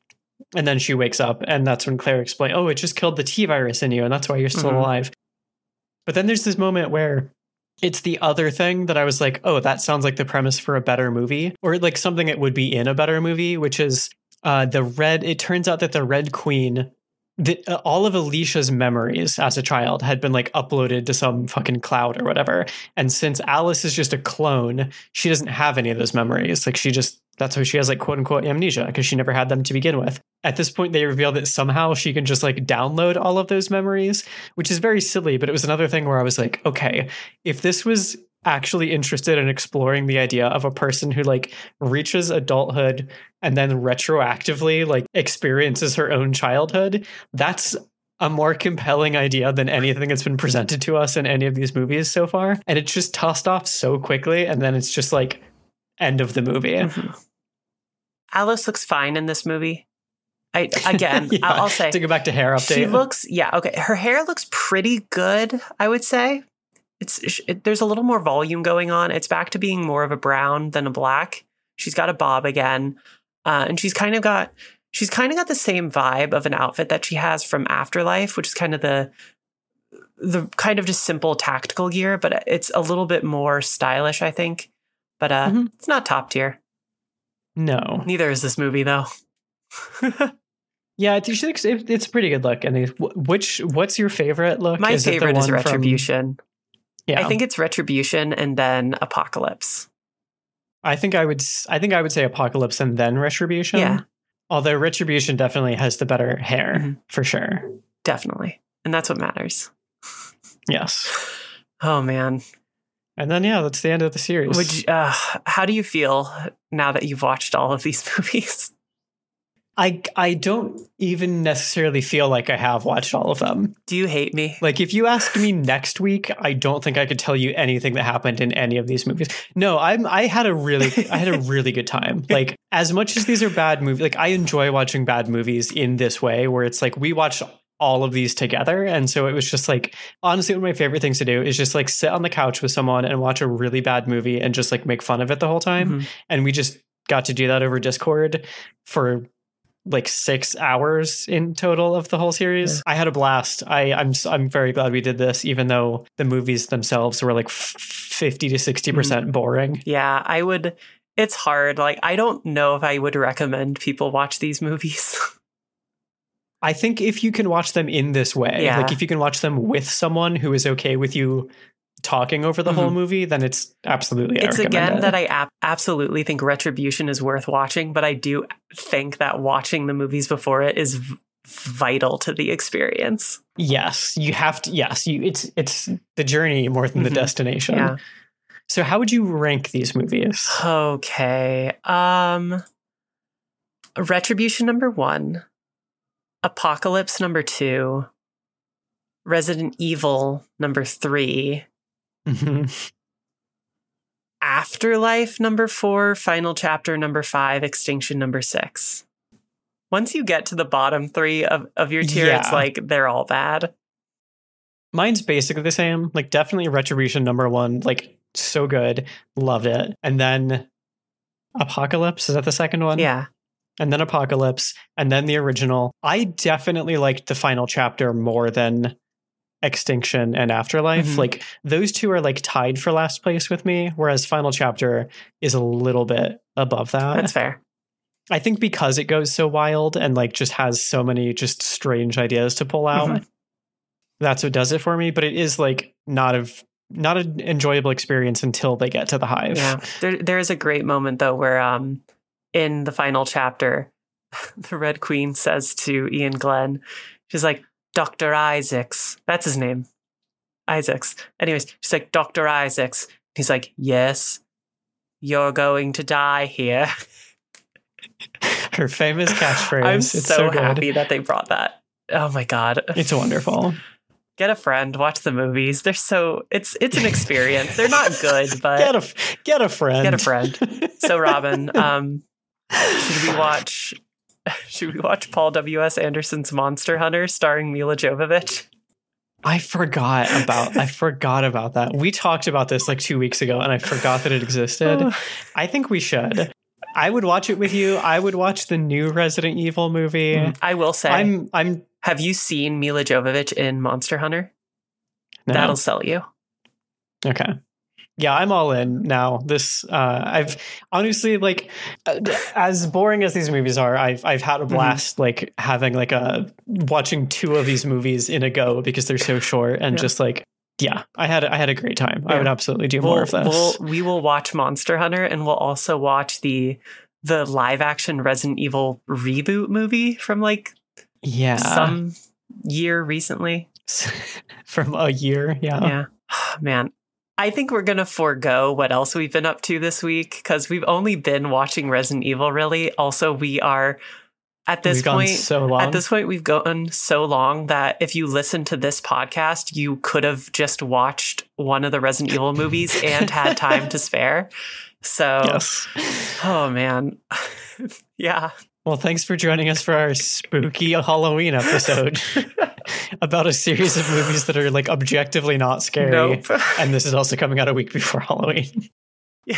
And then she wakes up and that's when Claire explained, "Oh, it just killed the T virus in you and that's why you're still Mhm. alive." But then there's this moment where it's the other thing that I was like, oh, that sounds like the premise for a better movie, or like something that would be in a better movie, which is uh, the red. It turns out that the Red Queen, uh, all of Alicia's memories as a child had been like uploaded to some fucking cloud or whatever. And since Alice is just a clone, she doesn't have any of those memories. Like she just that's why she has like quote unquote amnesia because she never had them to begin with. At this point, they reveal that somehow she can just like download all of those memories, which is very silly. But it was another thing where I was like, okay, if this was actually interested in exploring the idea of a person who like reaches adulthood and then retroactively like experiences her own childhood, that's a more compelling idea than anything that's been presented to us in any of these movies so far. And it's just tossed off so quickly. And then it's just like end of the movie. Mhm. Alice looks fine in this movie. I again, Yeah, I'll say to go back to hair update. she looks yeah okay. Her hair looks pretty good. I would say it's it, there's a little more volume going on. It's back to being more of a brown than a black. She's got a bob again, uh, and she's kind of got she's kind of got the same vibe of an outfit that she has from Afterlife, which is kind of the the kind of just simple tactical gear, but it's a little bit more stylish, I think. But uh, Mhm. it's not top tier. no. Neither is this movie, though. Yeah, I think she looks, it, it's a pretty good look. And which, what's your favorite look? My Is it the favorite is one from- Retribution. Yeah, I think it's Retribution and then Apocalypse. I think I would. I think I would say Apocalypse and then Retribution. Yeah. Although Retribution definitely has the better hair Mhm. for sure. Definitely. And that's what matters. Yes. Oh, man. And then yeah, that's the end of the series. Would you, uh, how do you feel now that you've watched all of these movies? I I don't even necessarily feel like I have watched all of them. Do you hate me? Like if you ask me next week, I don't think I could tell you anything that happened in any of these movies. No, I'm I had a really I had a really good time. Like as much as these are bad movies, like I enjoy watching bad movies in this way where it's like we watched all of these together and so it was just like honestly one of my favorite things to do is just like sit on the couch with someone and watch a really bad movie and just like make fun of it the whole time Mhm. and we just got to do that over Discord for like six hours in total of the whole series. I had a blast. I I'm I'm very glad we did this, even though the movies themselves were like fifty to sixty mm. percent boring. Yeah, I would. It's hard. Like, I don't know if I would recommend people watch these movies. I think if you can watch them in this way, Yeah. like if you can watch them with someone who is okay with you talking over the whole Mhm. movie, then it's absolutely. It's again that I ab- absolutely think Retribution is worth watching, but I do think that watching the movies before it is v- vital to the experience. yes, you have to. Yes, you. It's it's the journey more than the Mhm. destination. Yeah. So how would you rank these movies? Okay. Um Retribution number 1, Apocalypse number 2, Resident Evil number 3, Mhm. Afterlife number 4, Final Chapter number 5, Extinction number 6. Once you get to the bottom 3 of of your tier it's like they're all bad. Mine's basically the same. Like definitely Retribution number one. Like so good, loved it. And then Apocalypse is that the second one? Yeah. And then Apocalypse, and then the original. I definitely liked the final chapter more than Extinction and Afterlife. Mhm. Like those two are like tied for last place with me, whereas Final Chapter is a little bit above that. That's fair. I think because it goes so wild and like just has so many just strange ideas to pull out, Mhm. that's what does it for me. But it is like not a not an enjoyable experience until they get to the hive. Yeah. There there is a great moment though where um in the final chapter the Red Queen says to Iain Glen, she's like, Dr. Isaacs. That's his name. Isaacs. Anyways, she's like, Dr. Isaacs. He's like, Yes, you're going to die here. Her famous catchphrase. I'm it's so, so, good. happy that they brought that. Oh my god. It's wonderful. Get a friend, watch the movies. They're so it's it's an experience. They're not good, but Get a get a friend. Get a friend. so Robin, um should we watch should we watch Paul W.S. Anderson's Monster Hunter starring Milla Jovovich? I forgot about I forgot about that. We talked about this like two weeks ago, and I forgot that it existed. I think we should. I would watch it with you. I would watch the new Resident Evil movie. Mm, I will say, I'm I'm have you seen Milla Jovovich in Monster Hunter? no. That'll sell you. okay. Yeah, I'm all in now. This uh I've honestly like uh, as boring as these movies are, I've I've had a Mm-hmm. blast like having like a watching two of these movies in a go because they're so short and Yeah. just like yeah, I had I had a great time. I would absolutely do We'll, more of this. we'll we will watch Monster Hunter and we'll also watch the the live action Resident Evil reboot movie from like yeah. some year recently. from a year. Yeah. Yeah. Man, I think we're going to forego what else we've been up to this week because we've only been watching Resident Evil, really. Also, we are at this We've point. so long. At this point, we've gone so long that if you listen to this podcast, you could have just watched one of the Resident Evil movies and had time to spare. So, yes. oh man. yeah. Well, thanks for joining us for our spooky Halloween episode about a series of movies that are like objectively not scary. Nope. And this is also coming out a week before Halloween.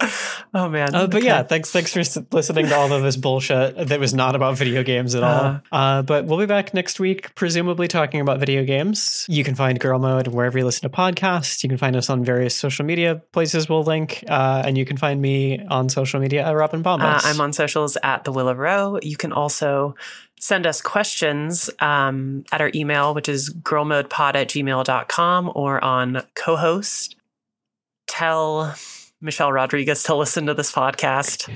oh man. Uh, but Okay. yeah, thanks thanks for listening to all of this bullshit that was not about video games at all. Uh. Uh, but we'll be back next week, presumably talking about video games. You can find Girl Mode wherever you listen to podcasts. You can find us on various social media places we'll link. Uh, and you can find me on social media at Robin Bombas. Uh, I'm on socials at the Willow Row. You can also send us questions um, at our email, which is girlmodepod at gmail.com or on co-host. Tell Michelle Rodriguez to listen to this podcast.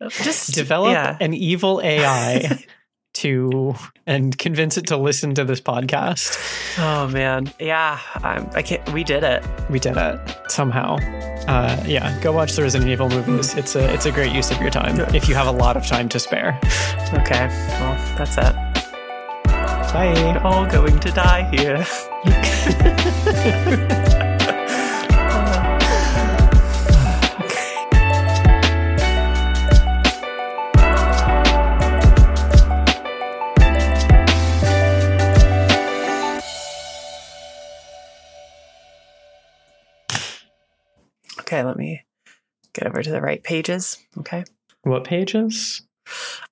Just develop yeah. an evil AI to and convince it to listen to this podcast. Oh man, yeah, I'm, I can't. We did it. We did it somehow. Uh, yeah, go watch the Resident Evil movies. It's a it's a great use of your time if you have a lot of time to spare. Okay, well that's it. Bye. We're all going to die here. Okay, let me get over to the right pages. Okay. What pages?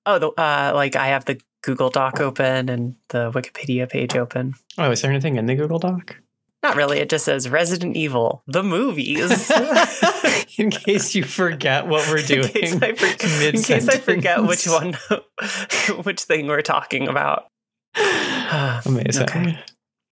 Oh, the uh, like I have the Google Doc open and the Wikipedia page open. Oh, is there anything in the Google Doc? Not really. It just says Resident Evil, the movies. in case you forget what we're doing. in case I, for- in case I forget which one, which thing we're talking about. Amazing. Okay.